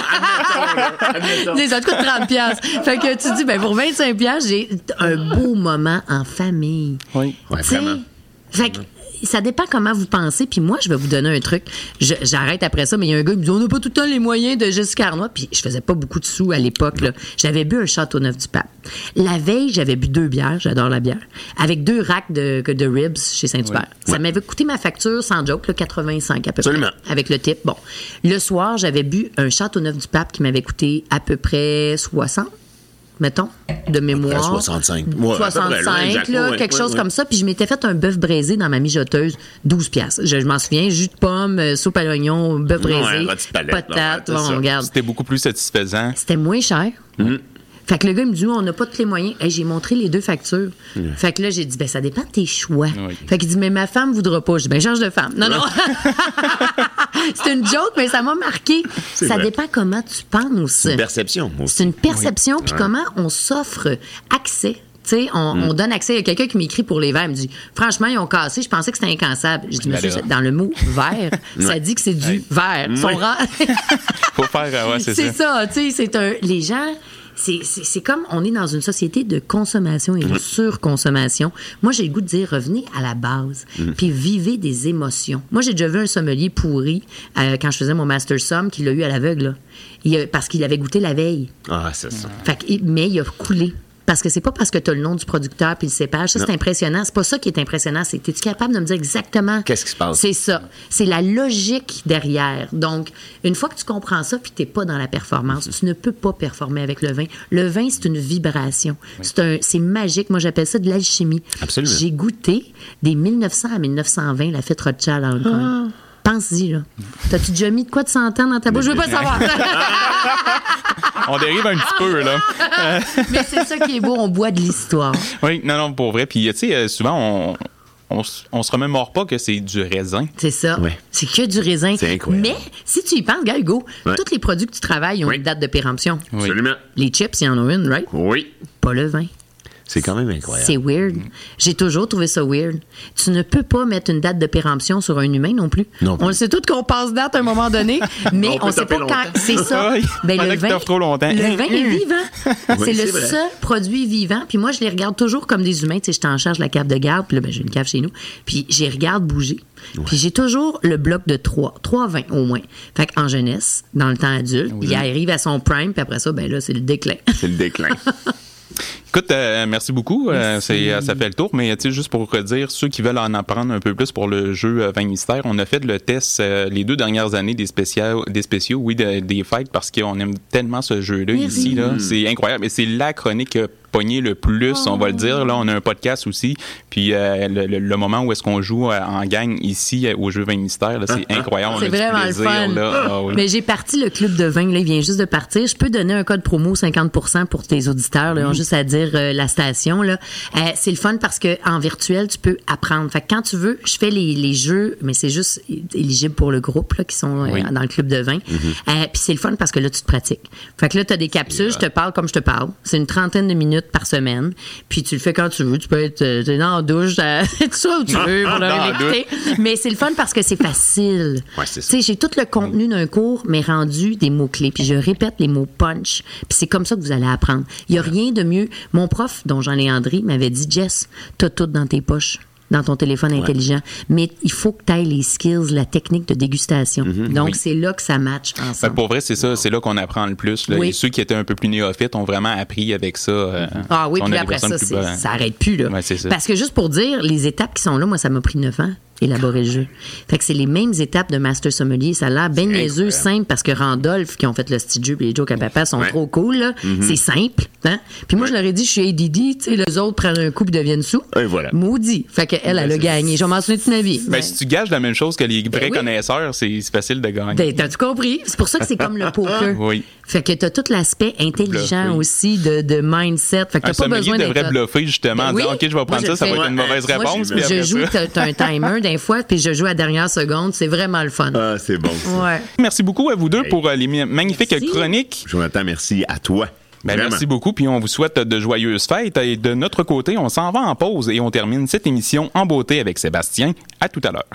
Des ça te coûte 30 piastres. Fait que tu te dis, ben, pour 25 piastres, j'ai un beau moment en famille. Oui. Ouais, vraiment. Fait que ça dépend comment vous pensez. Puis moi, je vais vous donner un truc. J'arrête après ça, mais il y a un gars qui me dit On n'a pas tout le temps les moyens de Jessica Arnois. Puis je faisais pas beaucoup de sous à l'époque. J'avais bu un Château Neuf du Pape. La veille, j'avais bu deux bières. J'adore la bière. Avec deux racks de, ribs chez Saint-Hubert. Ça m'avait coûté ma facture, sans joke, là, 85 à peu Absolument. près. Avec le type. Bon. Le soir, j'avais bu un Château Neuf du Pape qui m'avait coûté à peu près 60 mettons, de mémoire. 65. Ouais, à peu près, 65, exact. là, Ouais, quelque ouais, chose ouais. comme ça. Puis je m'étais fait un bœuf braisé dans ma mijoteuse, 12 piastres. Je, je m'en souviens, jus de pomme, euh, soupe à l'oignon, bœuf braisé, là, patate, bon, ça. regarde. C'était beaucoup plus satisfaisant. C'était moins cher. Fait que le gars, il me dit, on n'a pas tous les moyens. Hey, j'ai montré les deux factures. Fait que là, j'ai dit, ben, ça dépend de tes choix. Oui. Fait qu'il dit, mais ma femme voudra pas. Je dis, ben, change de femme. Non, non. C'est une joke, mais ça m'a marqué. C'est Ça vrai. dépend comment tu penses. Une perception, moi aussi. C'est une perception, puis comment on s'offre accès. Tu sais, on, on donne accès. Il y a quelqu'un qui m'écrit pour les verres. Il me dit Franchement, ils ont cassé. Je pensais que c'était incassable. Je dis Monsieur, c'est- dans le mot verre, ça dit que c'est du verre. Ouais. rares. Faut faire, ouais, c'est ça. c'est ça. Tu sais, c'est un. Les gens. C'est, comme on est dans une société de consommation et de surconsommation. Moi, j'ai le goût de dire revenez à la base, puis vivez des émotions. Moi, j'ai déjà vu un sommelier pourri euh, quand je faisais mon master somm qui l'a eu à l'aveugle, parce qu'il avait goûté la veille. Ah, c'est ça. Fait que- mais il a coulé. Parce que c'est pas parce que tu as le nom du producteur puis le cépage. Ça, c'est impressionnant. C'est pas ça qui est impressionnant. C'est es-tu capable de me dire exactement. Qu'est-ce qui se passe? C'est ça. C'est la logique derrière. Donc, une fois que tu comprends ça puis t'es pas dans la performance, tu ne peux pas performer avec le vin. Le vin, c'est une vibration. C'est magique. Moi, j'appelle ça de l'alchimie. Absolument. J'ai goûté des 1900 à 1920 la fête Rothschild à Hong Kong. Pense-y, là. T'as-tu déjà mis de quoi de 100 ans dans ta bouche? Je veux pas savoir. On dérive un petit peu, là. Mais c'est ça qui est beau. On boit de l'histoire. Oui, non, non, pour vrai. Puis, tu sais, euh, souvent, on, on, on se remémore pas que c'est du raisin. C'est ça. Ouais. C'est que du raisin. C'est incroyable. Mais si tu y penses, gars, Hugo, Ouais. tous les produits que tu travailles ont Oui. une date de péremption. Oui. Absolument. Les chips, il y en a une, right? Oui. Pas le vin. C'est quand même incroyable. C'est weird. J'ai toujours trouvé ça weird. Tu ne peux pas mettre une date de péremption sur un humain non plus. Non plus. On le sait tout qu'on passe date à un moment donné, mais On ne sait pas quand. C'est ça. Ben, le vin, trop longtemps. le vin est vivant. Oui, c'est le vrai. seul produit vivant. Puis moi, je les regarde toujours comme des humains. Tu sais, je t'en charge la cave de garde. Puis là, ben, j'ai une cave chez nous. Puis je les regarde bouger. Puis j'ai toujours le bloc de trois. Trois vins au moins. Fait qu'en jeunesse, dans le temps adulte, il arrive à son prime. Puis après ça, ben là, c'est le déclin. C'est le déclin. Écoute, euh, merci beaucoup. Euh, euh, ça fait le tour, mais tu sais, juste pour redire, ceux qui veulent en apprendre un peu plus pour le jeu euh, 20 mystères, on a fait le test euh, les deux dernières années des spéciaux, des spéciaux, oui, de- des fêtes, parce qu'on aime tellement ce jeu-là ici. Là, c'est incroyable. Et c'est la chronique qui a pogné le plus, on va le dire. Là, on a un podcast aussi. Puis euh, le, le- le moment où est-ce qu'on joue euh, en gang ici euh, au jeu 20 mystères, c'est incroyable. On a C'est vraiment le fun. là. Ah oui. Mais j'ai parti le club de vin, là, il vient juste de partir. Je peux donner un code promo 50% pour tes auditeurs, là, ils ont juste à dire euh, la station. Là. Euh, c'est le fun parce que en virtuel, tu peux apprendre. Fait que quand tu veux, je fais les, les jeux, mais c'est juste éligible pour le groupe là, qui sont euh, Oui. dans le club de vin. Euh, Puis c'est le fun parce que là, tu te pratiques. Fait que là, tu as des capsules, je te parle comme je te parle. C'est une trentaine de minutes par semaine. Puis tu le fais quand tu veux. Tu peux être dans la douche, tout ça où tu veux pour l'écouter. Mais c'est le fun parce que c'est facile. Ouais, sais, j'ai tout le contenu d'un cours, mais rendu des mots-clés. Puis je répète les mots punch. Puis c'est comme ça que vous allez apprendre. Il n'y a rien de mieux. Mon prof, dont Jean-Léandry, m'avait dit Jess, t'as tout dans tes poches dans ton téléphone intelligent, mais il faut que tu ailles les skills, la technique de dégustation. Donc, Mhm. Oui. c'est là que ça match Fait ensemble. que pour vrai, c'est ça, c'est là qu'on apprend le plus. là. Oui. Et ceux qui étaient un peu plus néophytes ont vraiment appris avec ça. euh, Ah oui, puis après ça, ça arrête plus. Là. Ouais, c'est ça. Parce que juste pour dire, les étapes qui sont là, moi, ça m'a pris neuf ans élaborer le jeu. Fait que c'est les mêmes étapes de Master Sommelier. Ça a l'air bien niaiseux, simple, parce que Randolph, qui ont fait le style jeu et les jokes à papa, sont Ouais. trop cool. là. Mhm. C'est simple. Hein? Puis moi, je leur ai dit, je suis ADD, tu sais, les autres prennent un coup et deviennent sous. Et voilà. Maudit. Fait qu'elle, elle a gagné. Je m'en souvenir toute ma vie. Ben, si tu gages la même chose que les vrais Ben oui. connaisseurs, c'est c'est facile de gagner. Ben, T'as-tu compris? C'est pour ça que c'est comme le poker. Oui. Fait que t'as tout l'aspect intelligent aussi de, de mindset. Fait que t'as pas besoin devrait d'être... bluffer justement en Ben oui. disant OK, je vais Moi, prendre je ça, ça va être une mauvaise réponse. je, joue, t'as un timer d'un fois, puis je joue à la dernière seconde. C'est vraiment le fun. Ah, c'est bon. ça. Ouais. Merci beaucoup à vous deux pour euh, les magnifiques Merci. chroniques. Jonathan, merci à toi. Ben, merci beaucoup, puis on vous souhaite de joyeuses fêtes. Et de notre côté, on s'en va en pause et on termine cette émission en beauté avec Sébastien. À tout à l'heure.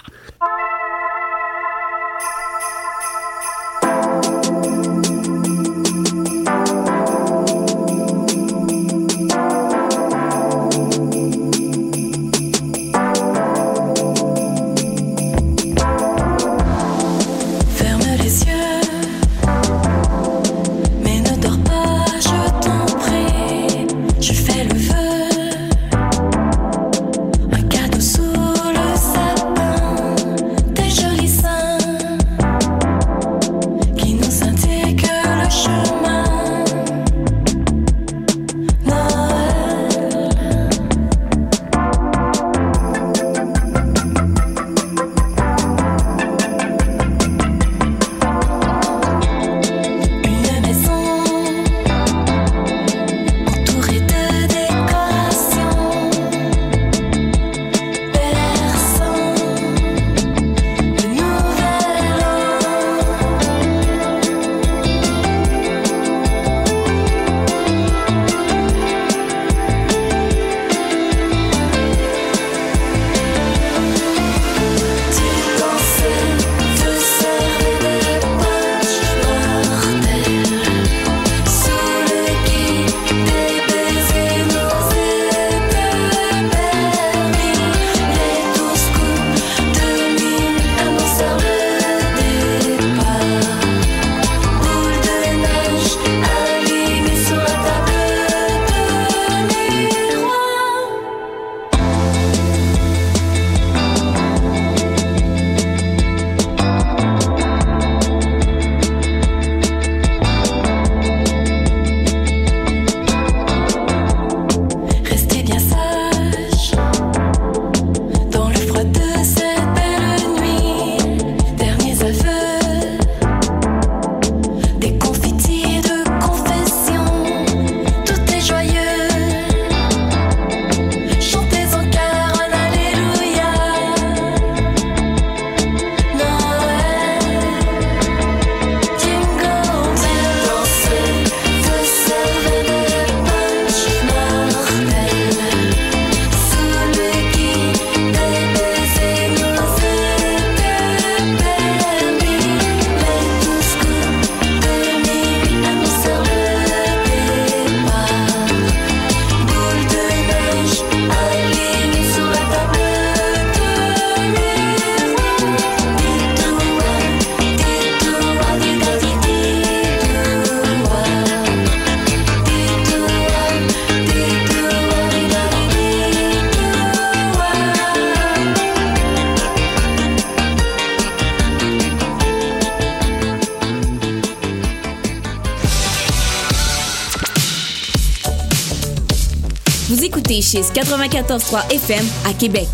Vous écoutez chez 94.3 FM à Québec.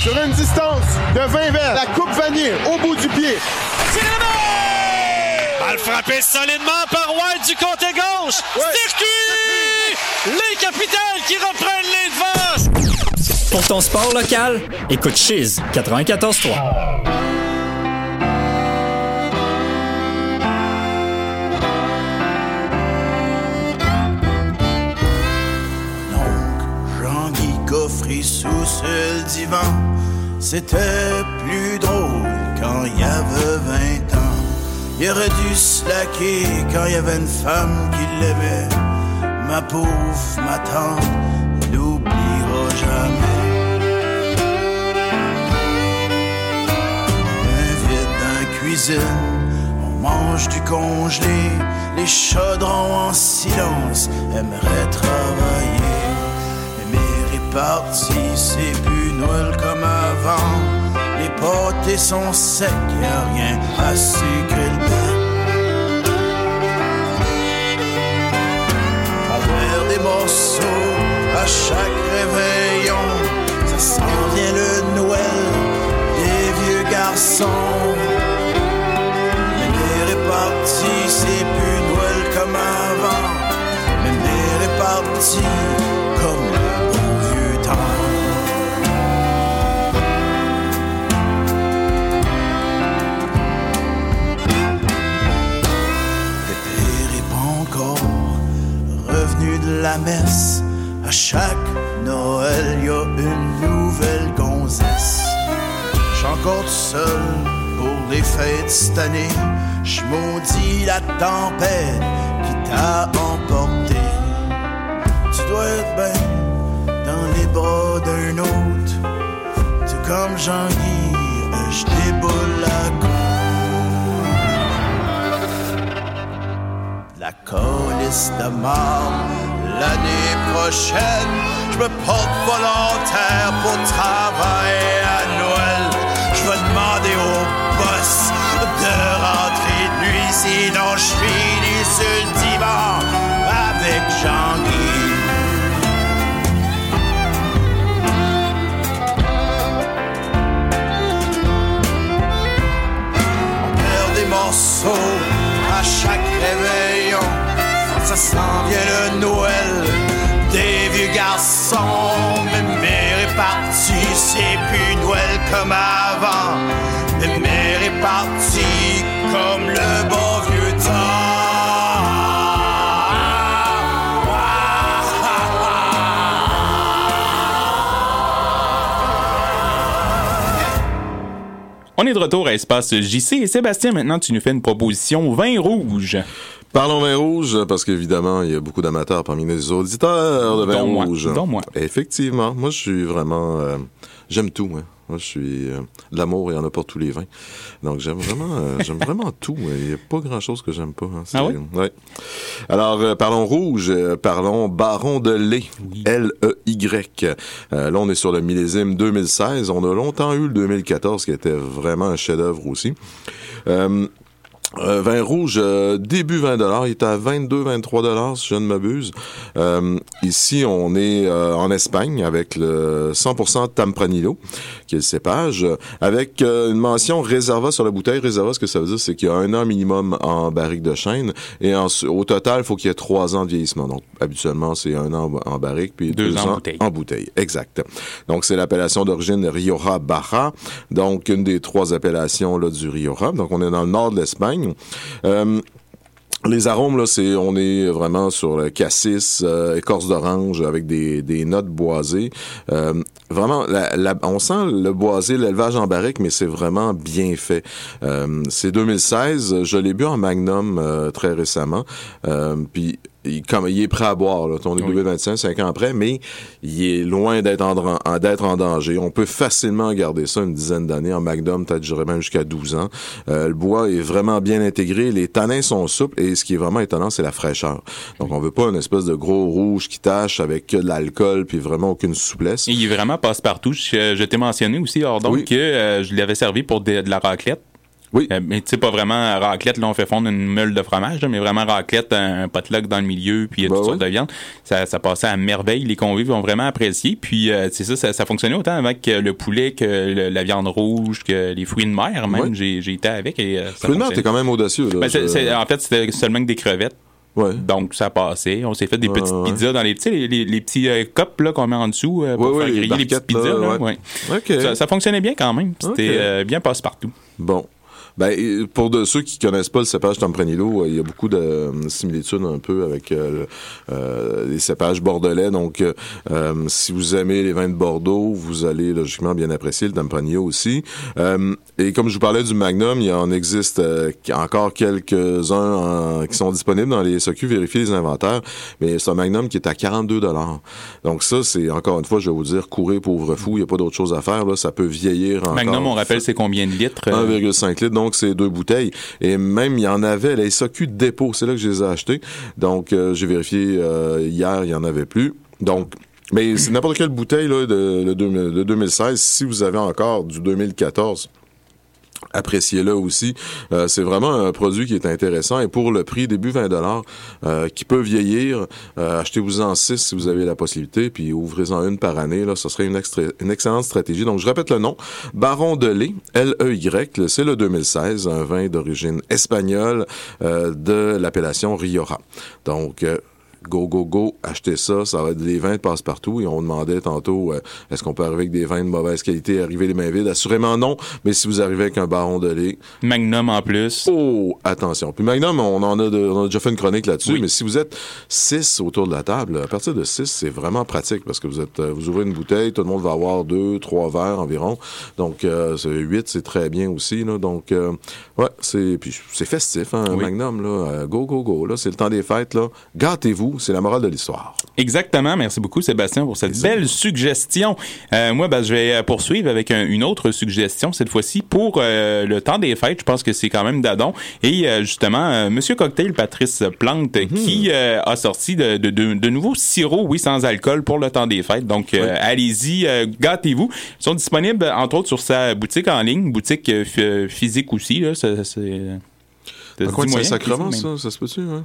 Sur une distance de 20 verres, la coupe vanille au bout du pied. À le frapper solidement par White du côté gauche. Circuit! Les capitales qui reprennent les devants. Pour ton sport local, écoute Chiz 94.3. vivant. C'était plus drôle quand il y avait 20 ans. Il aurait dû se laquer quand il y avait une femme qui l'aimait. Ma pauvre, ma tante, n'oubliera jamais. Un vide cuisine, on mange du congelé. Les chaudrons en silence aimeraient travailler. Réparties, c'est plus Noël comme avant. Les pâtés sont secs, y'a rien à sucrer le pain. On perd des morceaux à chaque réveillon. Ça sent bien le Noël des vieux garçons. Mais réparties, c'est plus Noël comme avant. Mais mes réparties, la messe. À chaque Noël, y a une nouvelle gonzesse. J'suis encore tout seul pour les fêtes cette année. J'maudis la tempête qui t'a emporté. Tu dois être bien dans les bras d'un autre. Tout comme Jean-Guy, je la. Colisse l'année prochaine. Je me porte volontaire pour travailler à Noël. Je vais demander au boss de rentrer de nuit, sinon je finis sur le divan avec Jean-Guy. Morceaux à chaque réveillon. Ça bien le Noël des vieux garçons. Mais mes réparties, c'est plus Noël comme avant. Mais mes réparties comme le bon vieux On est de retour à Espace JC et Sébastien, maintenant tu nous fais une proposition vin rouge. Parlons vin rouge, parce qu'évidemment, il y a beaucoup d'amateurs parmi les auditeurs de vin moi, rouge. moi. Effectivement. Moi, je suis vraiment... euh, j'aime tout, moi. Moi, je suis... euh, l'amour, il y en a pour tous les vins. Donc, j'aime vraiment euh, j'aime vraiment tout. Il n'y a pas grand-chose que j'aime pas. hein. Ah oui? ouais. Alors, euh, parlons rouge. parlons Baron de lait. L-E-Y. Euh, là, on est sur le millésime 2016. On a longtemps eu le 2014, qui était vraiment un chef-d'œuvre aussi. Euh, vin rouge, euh, début 20 Il est à 22-23 si je ne m'abuse. Euh, ici, on est euh, en Espagne avec le 100% Tempranillo, qui est le cépage, avec euh, une mention Reserva sur la bouteille. Reserva, ce que ça veut dire, c'est qu'il y a un an minimum en barrique de chêne. Et en- au total, il faut qu'il y ait trois ans de vieillissement. Donc, habituellement, c'est un an en barrique, puis Deux deux, ans en bouteille. en bouteille. Exact. Donc, c'est l'appellation d'origine Rioja Baja. Donc, une des trois appellations là, du Rioja. Donc, on est dans le nord de l'Espagne. Euh, les arômes, là, c'est, on est vraiment sur le cassis, euh, écorce d'orange avec des, notes boisées. Euh, vraiment, on sent le boisé, l'élevage en barrique, mais c'est vraiment bien fait. C'est 2016. Je l'ai bu en Magnum très récemment. Puis il, comme, il est prêt à boire. Là. On est 2025, 5 ans après, mais il est loin d'être en, danger. On peut facilement garder ça une dizaine d'années. En Magnum, peut-être j'irais même jusqu'à 12 ans. Euh, le bois est vraiment bien intégré. Les tanins sont souples et ce qui est vraiment étonnant, c'est la fraîcheur. Donc, on veut pas une espèce de gros rouge qui tâche avec que de l'alcool puis vraiment aucune souplesse. Et il est vraiment passe-partout. Je, je t'ai mentionné aussi, hors donc, Oui. que euh, je l'avais servi pour de, de la raclette. Oui. Euh, mais tu sais, pas vraiment raclette, là, on fait fondre une meule de fromage, là, mais vraiment raclette, un, potluck dans le milieu, puis il y a Ben toutes oui. sortes de viandes. Ça, ça passait à merveille. Les convives ont vraiment apprécié. Puis, euh, c'est ça, ça, ça fonctionnait autant avec euh, le poulet que le- la viande rouge, que les fruits de mer, même. Oui. J'ai, été avec et euh, ça Fruits de mer, t'es quand même audacieux. Là, Ben, en fait, c'était seulement que des crevettes. Donc, ça passait. On s'est fait des Ouais, petites ouais. pizzas dans les petits, les, les- les petits euh, là, qu'on met en dessous euh, pour Ouais, faire ouais, les griller les petites pizzas. là, ouais. ouais. Ça, ça fonctionnait bien quand même. C'était euh, bien passe-partout. Bon. Ben, pour de ceux qui connaissent pas le cépage Tempranillo, euh, il y a beaucoup de euh, similitudes un peu avec euh, euh, les cépages bordelais. Donc, euh, euh, si vous aimez les vins de Bordeaux, vous allez logiquement bien apprécier le Tempranillo aussi. Euh, et comme je vous parlais du Magnum, il y en existe encore quelques-uns en- qui sont disponibles dans les SOQ. Vérifiez les inventaires. Mais c'est un Magnum qui est à 42 dollars. Donc ça, c'est encore une fois, je vais vous dire, courez pauvre fou. Il n'y a pas d'autre chose à faire. Là, ça peut vieillir encore. Magnum, on rappelle, c'est combien de litres? euh? 1,5 litres, donc c'est deux bouteilles. Et même, il y en avait la SAQ dépôt, c'est là que je les ai achetés. Donc, euh, j'ai vérifié euh, hier, il y en avait plus. Donc, mais c'est n'importe quelle bouteille là, de, de, 2000 de 2016. Si vous avez encore du 2014, appréciez-le aussi. Euh, c'est vraiment un produit qui est intéressant et pour le prix début 20 dollars euh, qui peut vieillir, euh, achetez-vous-en 6 si vous avez la possibilité puis ouvrez-en une par année là, ce serait une, excellente stratégie. Donc je répète le nom, Baron de lait, L E Y, c'est le 2016, un vin d'origine espagnole de l'appellation Riora. Donc Go, go, go, achetez ça, ça va être des vins de passe-partout. Et on demandait tantôt, euh, est-ce qu'on peut arriver avec des vins de mauvaise qualité, arriver les mains vides? Assurément non, mais si vous arrivez avec un baron de lait... Magnum en plus. Oh, attention. Puis Magnum, on en a, de- on a déjà fait une chronique là-dessus, Oui. mais si vous êtes 6 autour de la table, à partir de 6, c'est vraiment pratique parce que vous êtes, euh, vous ouvrez une bouteille, tout le monde va avoir deux, trois verres environ. Donc, euh, 8, c'est très bien aussi, là. Donc, euh, ouais, c'est, puis c'est festif, hein, Oui. Magnum, là. Go, go, go, là. C'est le temps des fêtes, là. Gâtez-vous, c'est la morale de l'histoire. Exactement. Merci beaucoup, Sébastien, pour cette belle suggestion. Euh, moi, ben, je vais poursuivre avec un- une autre suggestion, cette fois-ci pour euh, le temps des fêtes. Je pense que c'est quand même d'adon. Et euh, justement, euh, Monsieur Cocktail, Patrice Plante, qui euh, a sorti de, de, de- de nouveaux sirops, oui, sans alcool pour le temps des fêtes. Donc, euh, allez-y, euh, gâtez-vous. Ils sont disponibles, entre autres, sur sa boutique en ligne, boutique euh, physique aussi. Là, c'est... Dit ça moyen, sacrement, ça? Ça se peut-tu, hein?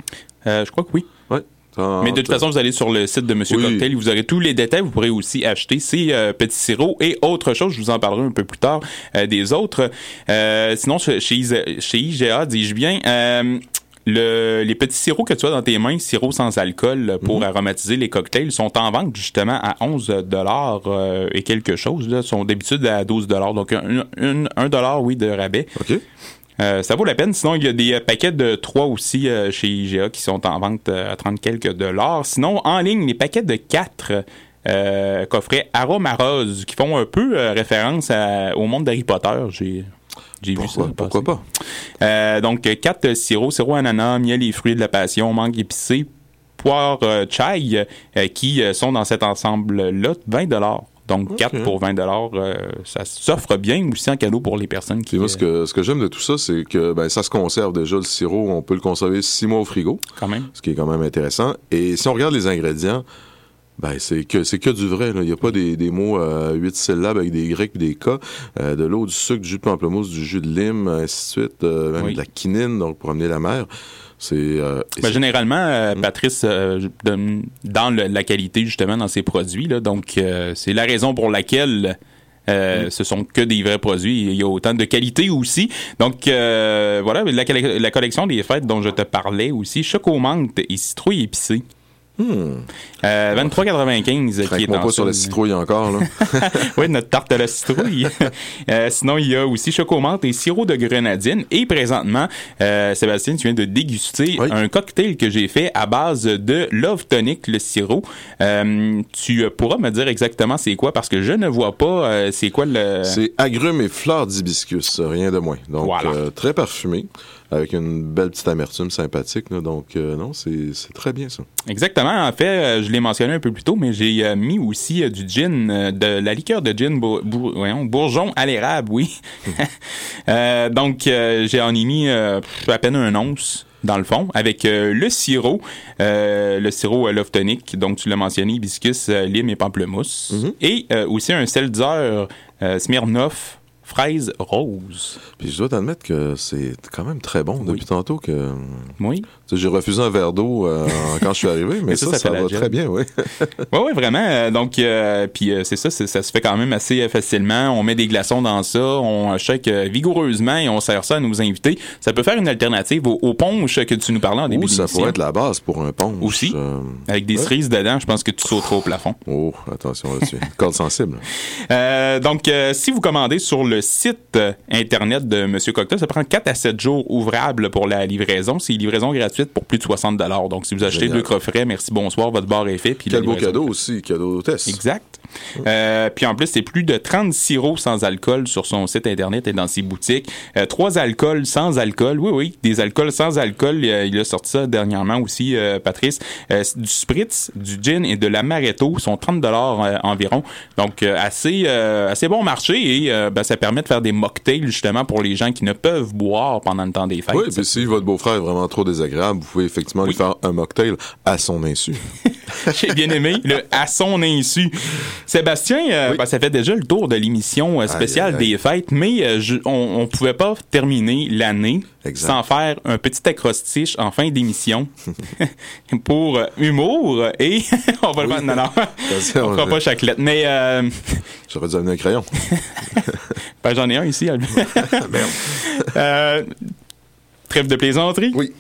Euh, je crois que oui. Ouais. Ça- Mais de toute façon, vous allez sur le site de Monsieur Oui. Cocktail, vous aurez tous les détails. Vous pourrez aussi acheter ces euh, petits sirops et autre chose. Je vous en parlerai un peu plus tard euh, des autres. Euh, sinon, chez, chez IGA, dis-je bien. le- les petits sirops que tu as dans tes mains, sirops sans alcool pour aromatiser les cocktails, sont en vente justement à 11 dollars et quelque chose. Là, sont d'habitude à 12 dollars, donc un, un, un dollar oui de rabais. Ça vaut la peine. Sinon, il y a des euh, paquets de 3 aussi euh, chez IGA qui sont en vente euh, à 30 quelques dollars. Sinon, en ligne, les paquets de 4 euh, coffrets Aroma Rose qui font un peu euh, référence à- au monde d'Harry Potter. J'ai j'ai vu ça. Pourquoi pas? Euh, donc, 4 sirops, sirop ananas, miel et fruits de la passion, mangue épicée, poire euh, chai, euh, qui euh, sont dans cet ensemble-là, 20 Donc, 4 pour 20 euh, ça s'offre bien aussi en cadeau pour les personnes qui... Moi, ce que, ce que j'aime de tout ça, c'est que ben, ça se conserve déjà. Le sirop, on peut le conserver six mois au frigo. Quand même. Ce qui est quand même intéressant. Et si on regarde les ingrédients, ben, c'est que c'est que du vrai. là. Il n'y a pas des, des mots à huit syllabes avec des grecs des k. Euh, de l'eau, du sucre, du jus de pamplemousse, du jus de lime, ainsi de suite. euh, même Oui. de la quinine, donc pour amener la mer. C'est... euh, Ben, généralement, euh, Patrice euh, donne dans le- la qualité justement dans ses produits. Là, donc, euh, c'est la raison pour laquelle euh, ce sont que des vrais produits. Il y a autant de qualité aussi. Donc, voilà, la, la collection des fêtes dont je te parlais aussi, choco menthe et citrouille épicée. Hmm. Euh, 23,95 qui est dans pas sur la citrouille encore, là. oui, notre tarte à la citrouille. Euh, sinon, il y a aussi chocomante et sirop de grenadine. Et présentement, euh, Sébastien, tu viens de déguster un cocktail que j'ai fait à base de Love Tonic, le sirop. Euh, tu euh, pourras me dire exactement c'est quoi parce que je ne vois pas euh, c'est quoi le... C'est agrumes et fleurs d'hibiscus, rien de moins. Donc, Voilà. euh, très parfumé, avec une belle petite amertume sympathique. là. donc, euh, non, c'est très bien, ça. Exactement. En fait, euh, je l'ai mentionné un peu plus tôt, mais j'ai euh, mis aussi du gin, de la liqueur de gin bour- bour- voyons, bourgeon à l'érable, oui. Donc, euh, j'ai en ai mis à peine un once dans le fond, avec euh, le sirop, euh, le sirop euh, Love Tonic, donc tu l'as mentionné, hibiscus, lime et pamplemousse, et euh, aussi un seltzer Smirnoff fraise rose. Puis je dois t'admettre que c'est quand même très bon depuis tantôt que. Oui. J'ai refusé un verre d'eau euh, quand je suis arrivé, mais Mais ça, ça, ça, va très bien, oui. Oui, oui, vraiment. Euh, donc, euh, puis euh, c'est ça, ça se fait quand même assez facilement. On met des glaçons dans ça, on shake vigoureusement et on sert ça à nos invités. Ça peut faire une alternative au, au punch que tu nous parlais en début Ou ça pourrait être la base pour un punch. Aussi. Avec des ouais. cerises dedans, je pense que tu sauteras au plafond. Oh, attention là-dessus. Corde sensible. Donc, si vous commandez sur le le site internet de Monsieur Cocteau. Ça prend 4 à 7 jours ouvrables pour la livraison. C'est une livraison gratuite pour plus de 60 Donc, si vous achetez Génial. deux coffrets, merci, bonsoir, votre bar est fait. Puis Quel beau cadeau aussi, cadeau d'hôtesse. Exact. Euh, puis en plus, c'est plus de 30 sirops sans alcool sur son site internet et dans ses boutiques. Euh, trois alcools sans alcool. Oui, oui, des alcools sans alcool. Euh, il a sorti ça dernièrement aussi, euh, Patrice. Euh, du spritz, du gin et de l'amaretto sont 30 dollars euh, environ. Donc euh, assez euh, assez bon marché et euh, ben, ça permet de faire des mocktails justement pour les gens qui ne peuvent boire pendant le temps des fêtes. Oui, puis si votre beau-frère est vraiment trop désagréable, vous pouvez effectivement lui faire un mocktail à son insu. J'ai bien aimé le à son insu. Sébastien, euh, ben, ça fait déjà le tour de l'émission euh, spéciale des fêtes, mais euh, je- on, on pouvait pas terminer l'année sans faire un petit acrostiche en fin d'émission pour humour et on va le faire. Non, non, on on fera pas chaque lettre. Mais J'aurais dû amener un crayon. ben, j'en ai un ici. Euh, trêve de plaisanterie? Oui.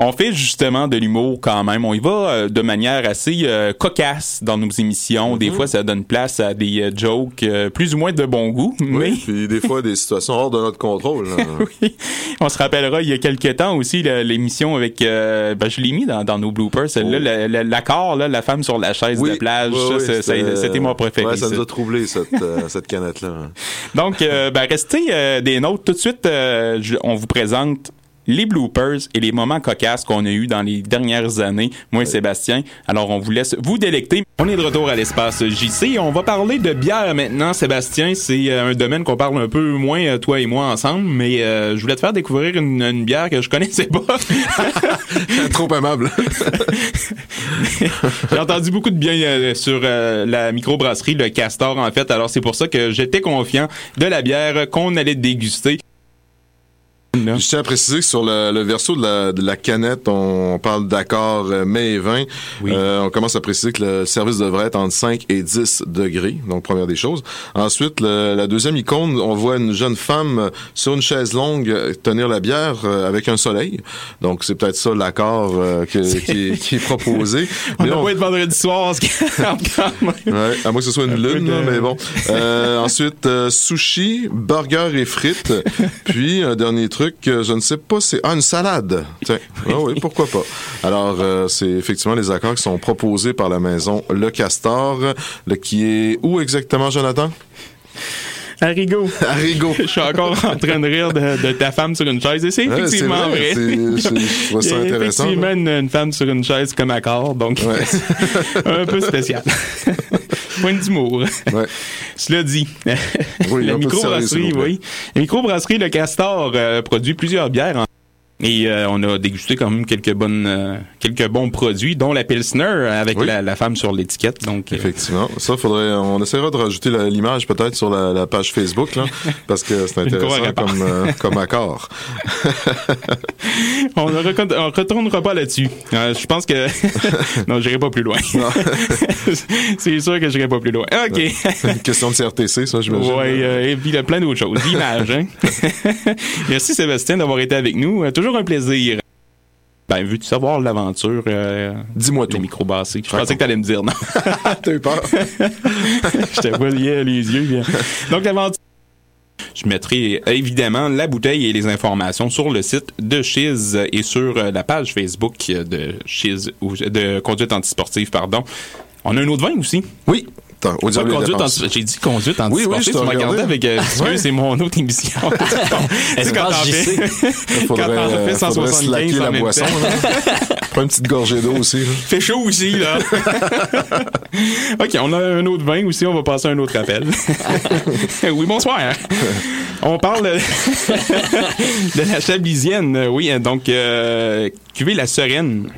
On fait justement de l'humour quand même. On y va euh, de manière assez euh, cocasse dans nos émissions. Mhm. Des fois, ça donne place à des euh, jokes euh, plus ou moins de bon goût, mais Oui, puis des fois, des situations hors de notre contrôle. oui. On se rappellera il y a quelques temps aussi l'émission avec euh, ben, je l'ai mis dans, dans nos bloopers celle-là le- le- l'accord là la femme sur la chaise Oui, de plage oui, oui, c'était- mon préféré Ouais, ça ça. nous a troublé, cette, euh, cette canette-là. donc euh, ben, restez euh, des notes tout de suite euh, je- on vous présente les bloopers et les moments cocasses qu'on a eu dans les dernières années, moi et Sébastien. Alors, on vous laisse vous délecter. On est de retour à l'espace JC. On va parler de bière maintenant, Sébastien. C'est euh, un domaine qu'on parle un peu moins, euh, toi et moi, ensemble, mais euh, je voulais te faire découvrir une, une bière que je connaissais pas. Trop aimable. J'ai entendu beaucoup de bien euh, sur euh, la microbrasserie, le Castor, en fait. Alors, c'est pour ça que j'étais confiant de la bière qu'on allait déguster. Je tiens à préciser que sur le, le verso de la, de la canette, on parle d'accord euh, mai et 20. Euh, on commence à préciser que le service devrait être entre 5 et 10 degrés, donc première des choses. Ensuite, le- la deuxième icône, on voit une jeune femme euh, sur une chaise longue tenir la bière avec un soleil. Donc c'est peut-être ça l'accord euh, qui, est, qui est proposé. On Mais n'a pas être vendredi soir. Ouais, à moins que ce soit une lune, là, mais bon. Euh, ensuite, sushi, burger et frites. Puis, un dernier truc, euh, je ne sais pas, c'est... Ah, une salade. Tiens, ah oui, pourquoi pas. Alors, euh, c'est effectivement les accords qui sont proposés par la maison Le Castor, le, qui est où exactement, Jonathan? Arrigo. Arrigo. Je suis encore en train de rire de, de ta femme sur une chaise. Et c'est Ouais, effectivement vrai. vrai, c'est- je- trouve ça Il y a intéressant, Effectivement, une, une femme sur une chaise comme accord, donc un peu spécial. Point d'humour. Cela dit, Oui, la microbrasserie, oui. La microbrasserie Le Castor euh, produit plusieurs bières en- et euh, on a dégusté quand même quelques bonnes, euh, quelques bons produits, dont la Pilsner avec Oui. la, la femme sur l'étiquette. Donc, euh, Effectivement. Ça, faudrait, on essaiera de rajouter l'image peut-être sur la, la page Facebook, là, parce que c'est intéressant comme, euh, comme accord. on ne retournera pas là-dessus. Je pense que non, j'irai pas plus loin. C'est sûr que j'irai pas plus loin. Ok. Une question de CRTC, ça, j'imagine. Euh, et puis il y a plein d'autres choses. L'image, hein. Merci Sébastien d'avoir été avec nous. Euh, toujours un plaisir. Ben, veux-tu savoir l'aventure? Euh, Dis-moi tout. microbassés? Je pensais que t'allais me dire non. T'as eu peur? Je te voyais les yeux. bien. Donc, l'aventure. Je mettrai évidemment la bouteille et les informations sur le site de Chiz et sur euh, la page Facebook de Chiz, ou de Conduite Antisportive, pardon. On a un autre vin aussi. Oui. Au Pas conduite anti- J'ai dit conduite Oui, oui, je tu m'as regardé avec. euh, Ouais. c'est mon autre émission. quand t'en fais, quand t'en euh, fais faudrait 175 slacker en la même boisson. Prends une petite gorgée d'eau aussi. là. fait chaud aussi, là. OK, on a un autre vin aussi, on va passer à un autre appel. oui, bonsoir. On parle de la chablisienne, oui, donc euh, cuvée la sereine.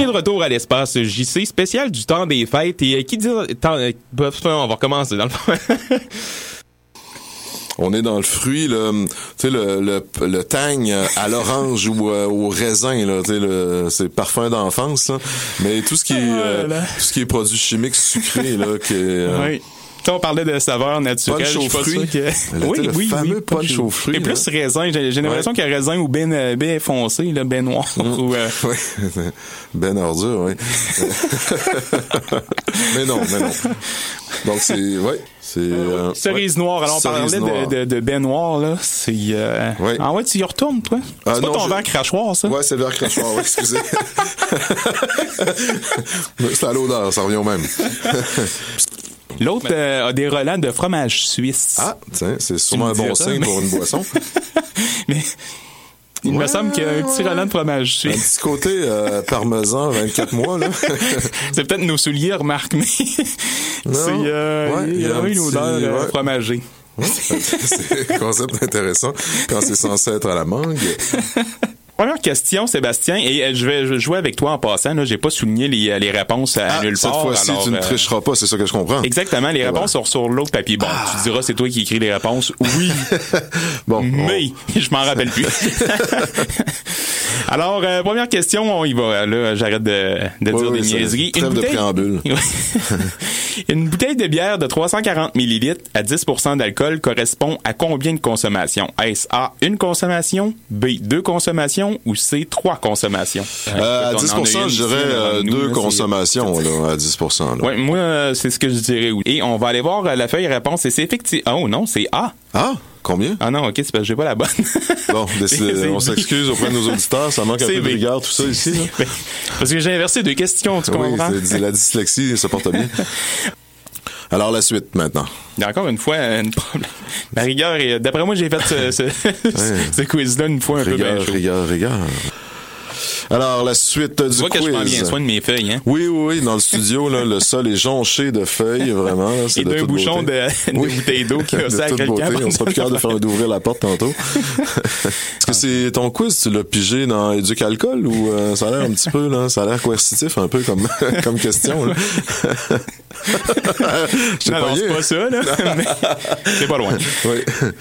De retour à l'espace JC, spécial du temps des fêtes. Et euh, qui dit... temps- euh, on va recommencer dans le fond. On est dans le fruit, là, tu sais, le, le, le tang à l'orange ou euh, au raisin, là, tu sais, le- c'est parfum d'enfance. Mais tout ce qui est, euh, tout ce qui est produit chimique sucré, là, qui est, euh, Oui. On parlait de saveurs naturelles. Punch aux fruits. que- était le fameux punch aux fruits, Et plus raisin. J'ai l'impression qu'il y a raisin ou ben, ben foncé, là, ben noir. ou, euh, Oui, ben ordure, oui. mais non, mais non. Donc c'est, ouais, c'est. euh, Cerise noire. Alors, on Cerise parlait noire. de, de, de baie noire, là. C'est. Euh... Ah ouais, tu y retournes, toi? Ah, C'est pas non, ton je- verre crachoir, ça? Ouais, c'est le verre crachoir, excusez. c'est à l'odeur, ça revient au même. L'autre euh, a des relents de fromage suisse. Ah, tiens, c'est sûrement me un bon signe mais- pour une boisson. Mais il me semble qu'il y a un petit relent de fromage Un petit côté euh, parmesan, 24 mois, là. C'est peut-être nos souliers, remarque, mais Non. c'est euh, Ouais, il y a un une petit- odeur euh, ouais. fromagée. c'est un concept intéressant quand c'est censé être à la mangue. Première question, Sébastien, et euh, je vais jouer avec toi en passant. Là, j'ai pas souligné les, euh, les réponses à Ah, nulle cette part. fois-ci, alors, tu ne euh, tricheras pas, c'est ça que je comprends. Exactement, les réponses sont sur l'autre papier. Bon, tu diras c'est toi qui écris les réponses. Oui, Bon, mais je m'en rappelle plus. Alors, euh, première question, on y va. Là, j'arrête de, de Oui, dire oui, des c'est- niaiseries. trêve de préambule. Une bouteille de bière de 340 millilitres à 10% d'alcool correspond à combien de consommations? Est-ce A, une consommation, B, deux consommations ou C, trois consommations? Euh, à Écoute, 10 on en a une je ici, dirais euh, deux là, consommations, là, à 10 là. Ouais, moi, euh, c'est ce que je dirais. oui. Et on va aller voir euh, la feuille réponse. Et c'est effectivement... Oh non, c'est A. Ah, combien? Ah non, OK, c'est parce que j'ai pas la bonne. Bon, on s'excuse auprès de nos auditeurs, ça manque un peu de rigueur, tout ça ici. là. Ben, Parce que j'ai inversé deux questions, tu Oui, comprends? la dyslexie se porte bien. Alors, la suite, maintenant. Il y a encore une fois un problème. Ma rigueur, est- d'après moi, j'ai fait ce, ce, ce quiz-là une fois un peu Rigueur, bien chaud. rigueur, rigueur. Alors, la suite du Tu vois que je prends quiz. bien soin de mes feuilles, hein? Oui, oui, oui, dans le studio, là, le sol est jonché de feuilles, vraiment. là, c'est Et de d'un toute bouchon beauté. de, de bouteille d'eau qui a quelqu'un. beauté. On sera plus capable de faire d'ouvrir la porte tantôt. Est-ce que c'est ton quiz, tu l'as pigé dans Éduc Alcool ou euh, ça a l'air un petit peu, là, ça a l'air coercitif un peu comme, comme question, là? Non, c'est pas ça, là. mais c'est pas loin. Oui.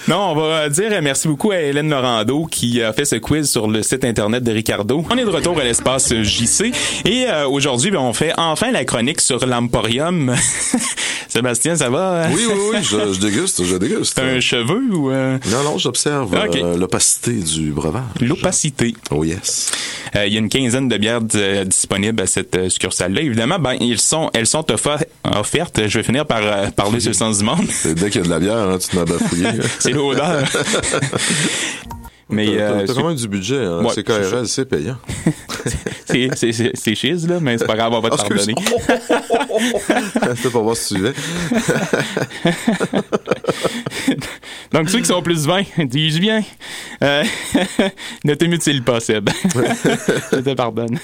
Non, on va dire merci beaucoup à Hélène Lorando qui a fait ce quiz sur le site internet de Ricardo. On est de retour à l'espace JC et euh, aujourd'hui, ben, on fait enfin la chronique sur l'Emporium. Sébastien, ça va? Oui, oui, oui, je, je déguste, je déguste. C'est un cheveu ou... euh, Non, non, j'observe Ok. euh, l'opacité du breuvage. L'opacité. Oh yes. Euh, il y a une quinzaine de bières euh, disponibles à cette euh, succursale-là. Évidemment, ben, ils sont, elles sont offa- offertes. Je vais finir par euh, parler sur le sens du monde. Dès qu'il y a de la bière, hein, tu te bafouiller. C'est l'odeur. Mais T'as- euh, t'as quand même du budget, hein. Ouais, c'est KRL, c'est payant. c'est c'est- c'est- c'est chiz, là, mais c'est pas grave, on va te pardonner. C'était pour voir si tu. Donc, ceux qui sont plus 20, dis-je bien, euh, ne te mutile pas, Seb. Je te pardonne.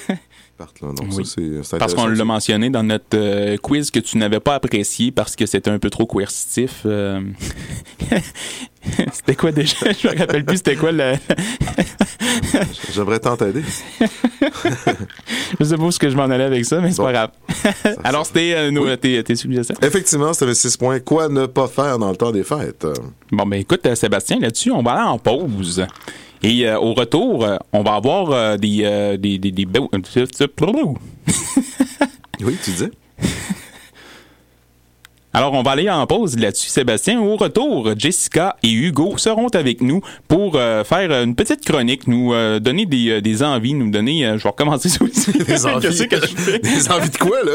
Parte, là. Donc, Oui. ça, c'est- c'est Parce qu'on l'a mentionné dans notre euh, quiz que tu n'avais pas apprécié parce que c'était un peu trop coercitif. euh. c'était quoi déjà? Je me rappelle plus c'était quoi le... J'aimerais tant t'aider. Je sais pas où est-ce que je m'en allais avec ça, mais c'est pas grave. Alors, c'était euh, nos- tes, tes suggestions? Effectivement, c'était 6 points. Quoi ne pas faire dans le temps des fêtes? Bon, ben écoute, euh, Sébastien, là-dessus, on va aller en pause. Et euh, au retour, euh, on va avoir euh, des... euh, des, des, des... Oui, tu disais? Alors, on va aller en pause là-dessus, Sébastien. Au retour, Jessica et Hugo seront avec nous pour euh, faire une petite chronique, nous euh, donner des, euh, des envies, nous donner... euh, je vais recommencer aussi. Des envies. Qu'est-ce que je fais? Des envies de quoi, là?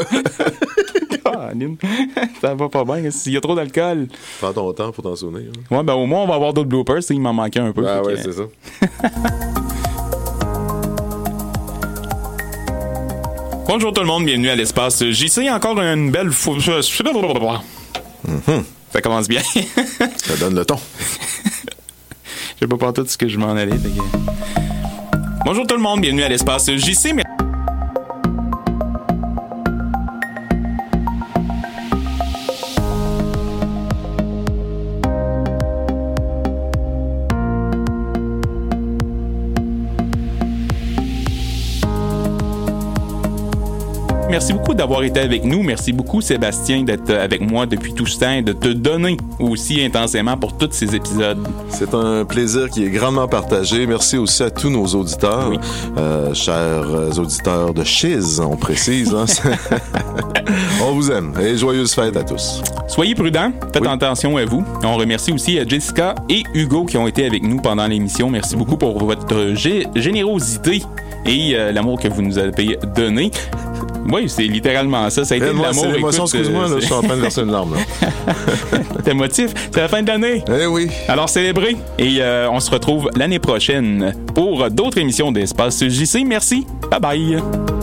Ça va pas bien. S'il y a trop d'alcool. Prends ton temps pour t'en souvenir. hein. Ouais, ben au moins, on va avoir d'autres bloopers. Il m'en manquait un peu. Ah ouais, que- c'est ça. Bonjour tout le monde, bienvenue à l'espace JC. Encore une belle fois. Ça commence bien. Ça donne le ton. Je sais pas tout ce que je m'en allais. que- Bonjour tout le monde, bienvenue à l'espace JC. Mais- merci beaucoup d'avoir été avec nous. Merci beaucoup, Sébastien, d'être avec moi depuis tout ce temps et de te donner aussi intensément pour tous ces épisodes. C'est un plaisir qui est grandement partagé. Merci aussi à tous nos auditeurs, euh, chers auditeurs de Chiz, on précise. hein. on vous aime et joyeuses fêtes à tous. Soyez prudents, faites attention à vous. On remercie aussi euh, Jessica et Hugo qui ont été avec nous pendant l'émission. Merci beaucoup pour votre gé- générosité et euh, l'amour que vous nous avez donné. Oui, c'est littéralement ça. Ça a été de l'amour. c'est l'émotion, excuse-moi, euh, je suis en train de verser une larme. T'es motif. C'est la fin de l'année. Eh oui. Alors célébrez. Et euh, on se retrouve l'année prochaine pour d'autres émissions d'Espace JC. Merci. Bye bye.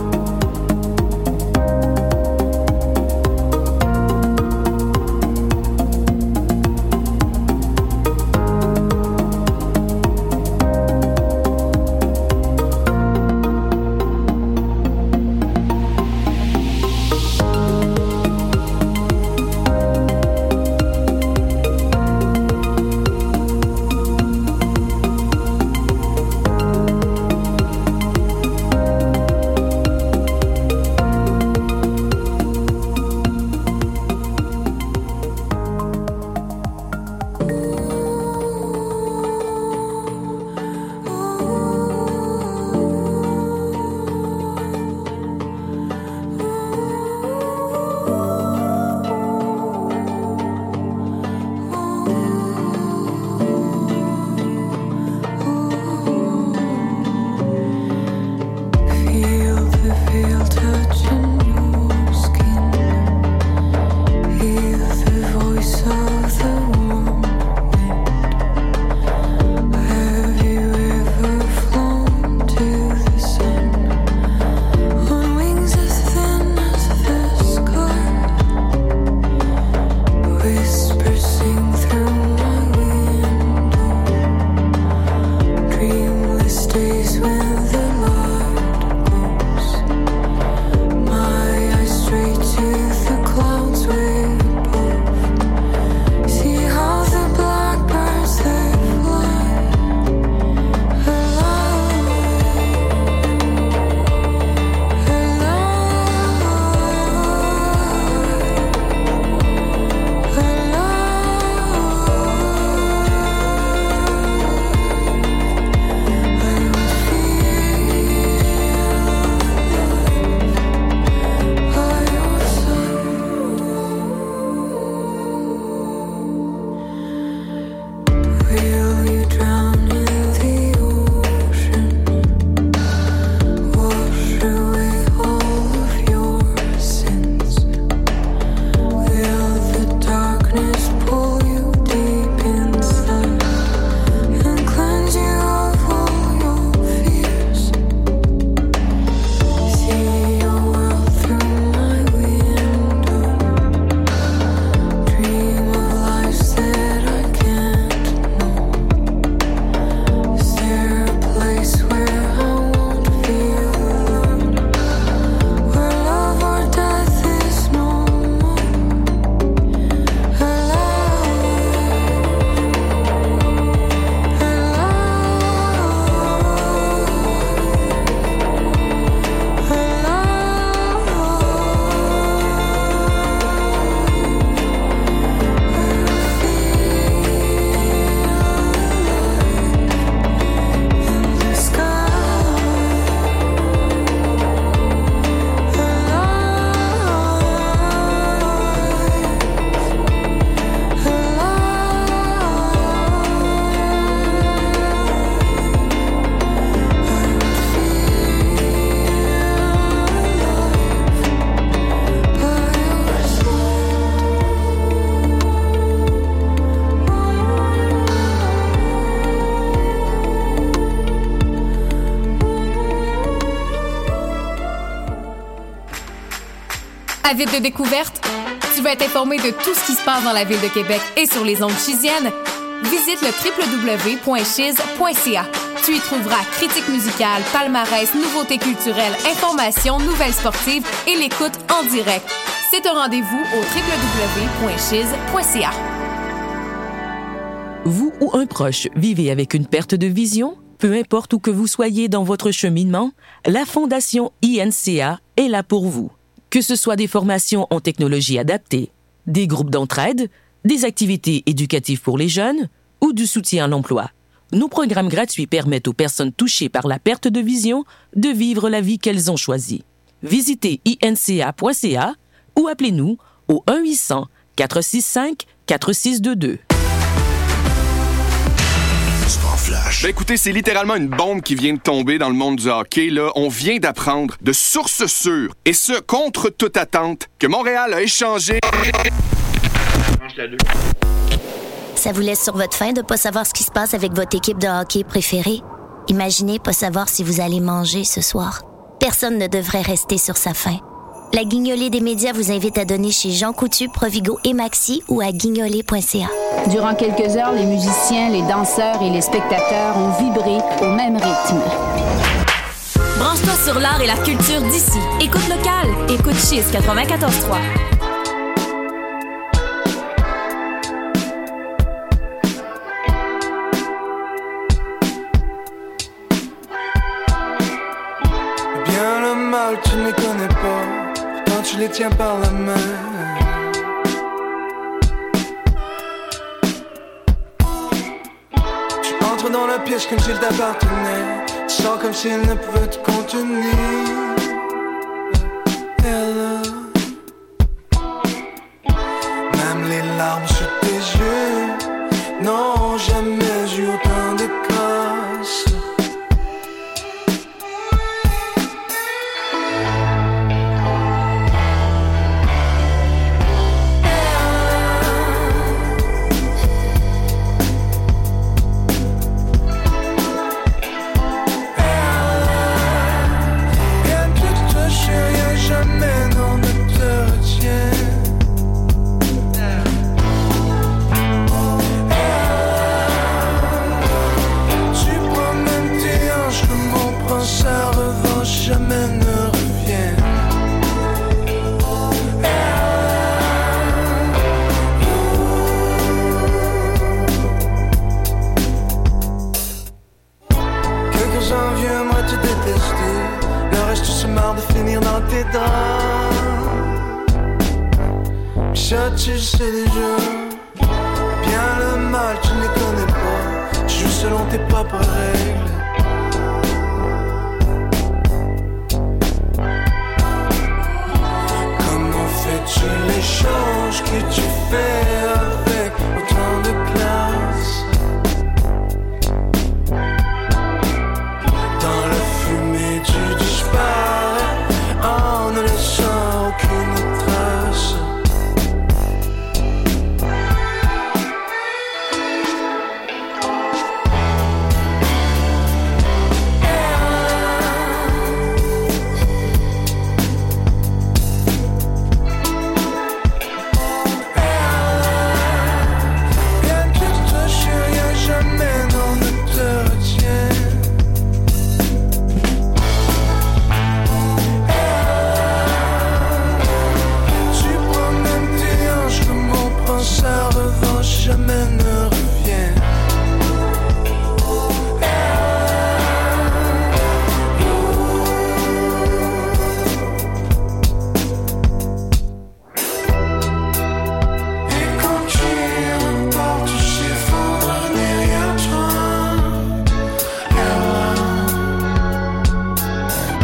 Avide de découverte? Tu veux être informé de tout ce qui se passe dans la ville de Québec et sur les ondes chisiennes? Visite le www.chiz.ca. Tu y trouveras critiques musicales, palmarès, nouveautés culturelles, informations, nouvelles sportives et l'écoute en direct. C'est un rendez-vous au www.chiz.ca. Vous ou un proche vivez avec une perte de vision? Peu importe où que vous soyez dans votre cheminement, la Fondation INCA est là pour vous. Que ce soit des formations en technologie adaptée, des groupes d'entraide, des activités éducatives pour les jeunes ou du soutien à l'emploi, nos programmes gratuits permettent aux personnes touchées par la perte de vision de vivre la vie qu'elles ont choisie. Visitez inca.ca ou appelez-nous au 1-800-465-4622. Ben écoutez, c'est littéralement une bombe qui vient de tomber dans le monde du hockey. Là. On vient d'apprendre de sources sûres, et ce, contre toute attente, que Montréal a échangé... Ça vous laisse sur votre faim de pas savoir ce qui se passe avec votre équipe de hockey préférée? Imaginez pas savoir si vous allez manger ce soir. Personne ne devrait rester sur sa faim. La guignolée des médias vous invite à donner chez Jean Coutu, Provigo et Maxi ou à guignolée.ca. Durant quelques heures, les musiciens, les danseurs et les spectateurs ont vibré au même rythme. Branche-toi sur l'art et la culture d'ici. Écoute local. Écoute Chiz 94.3. les tiens par la main. Tu entres dans la pièce comme s'il t'appartenait, tu sens comme s'il ne pouvait te contenir.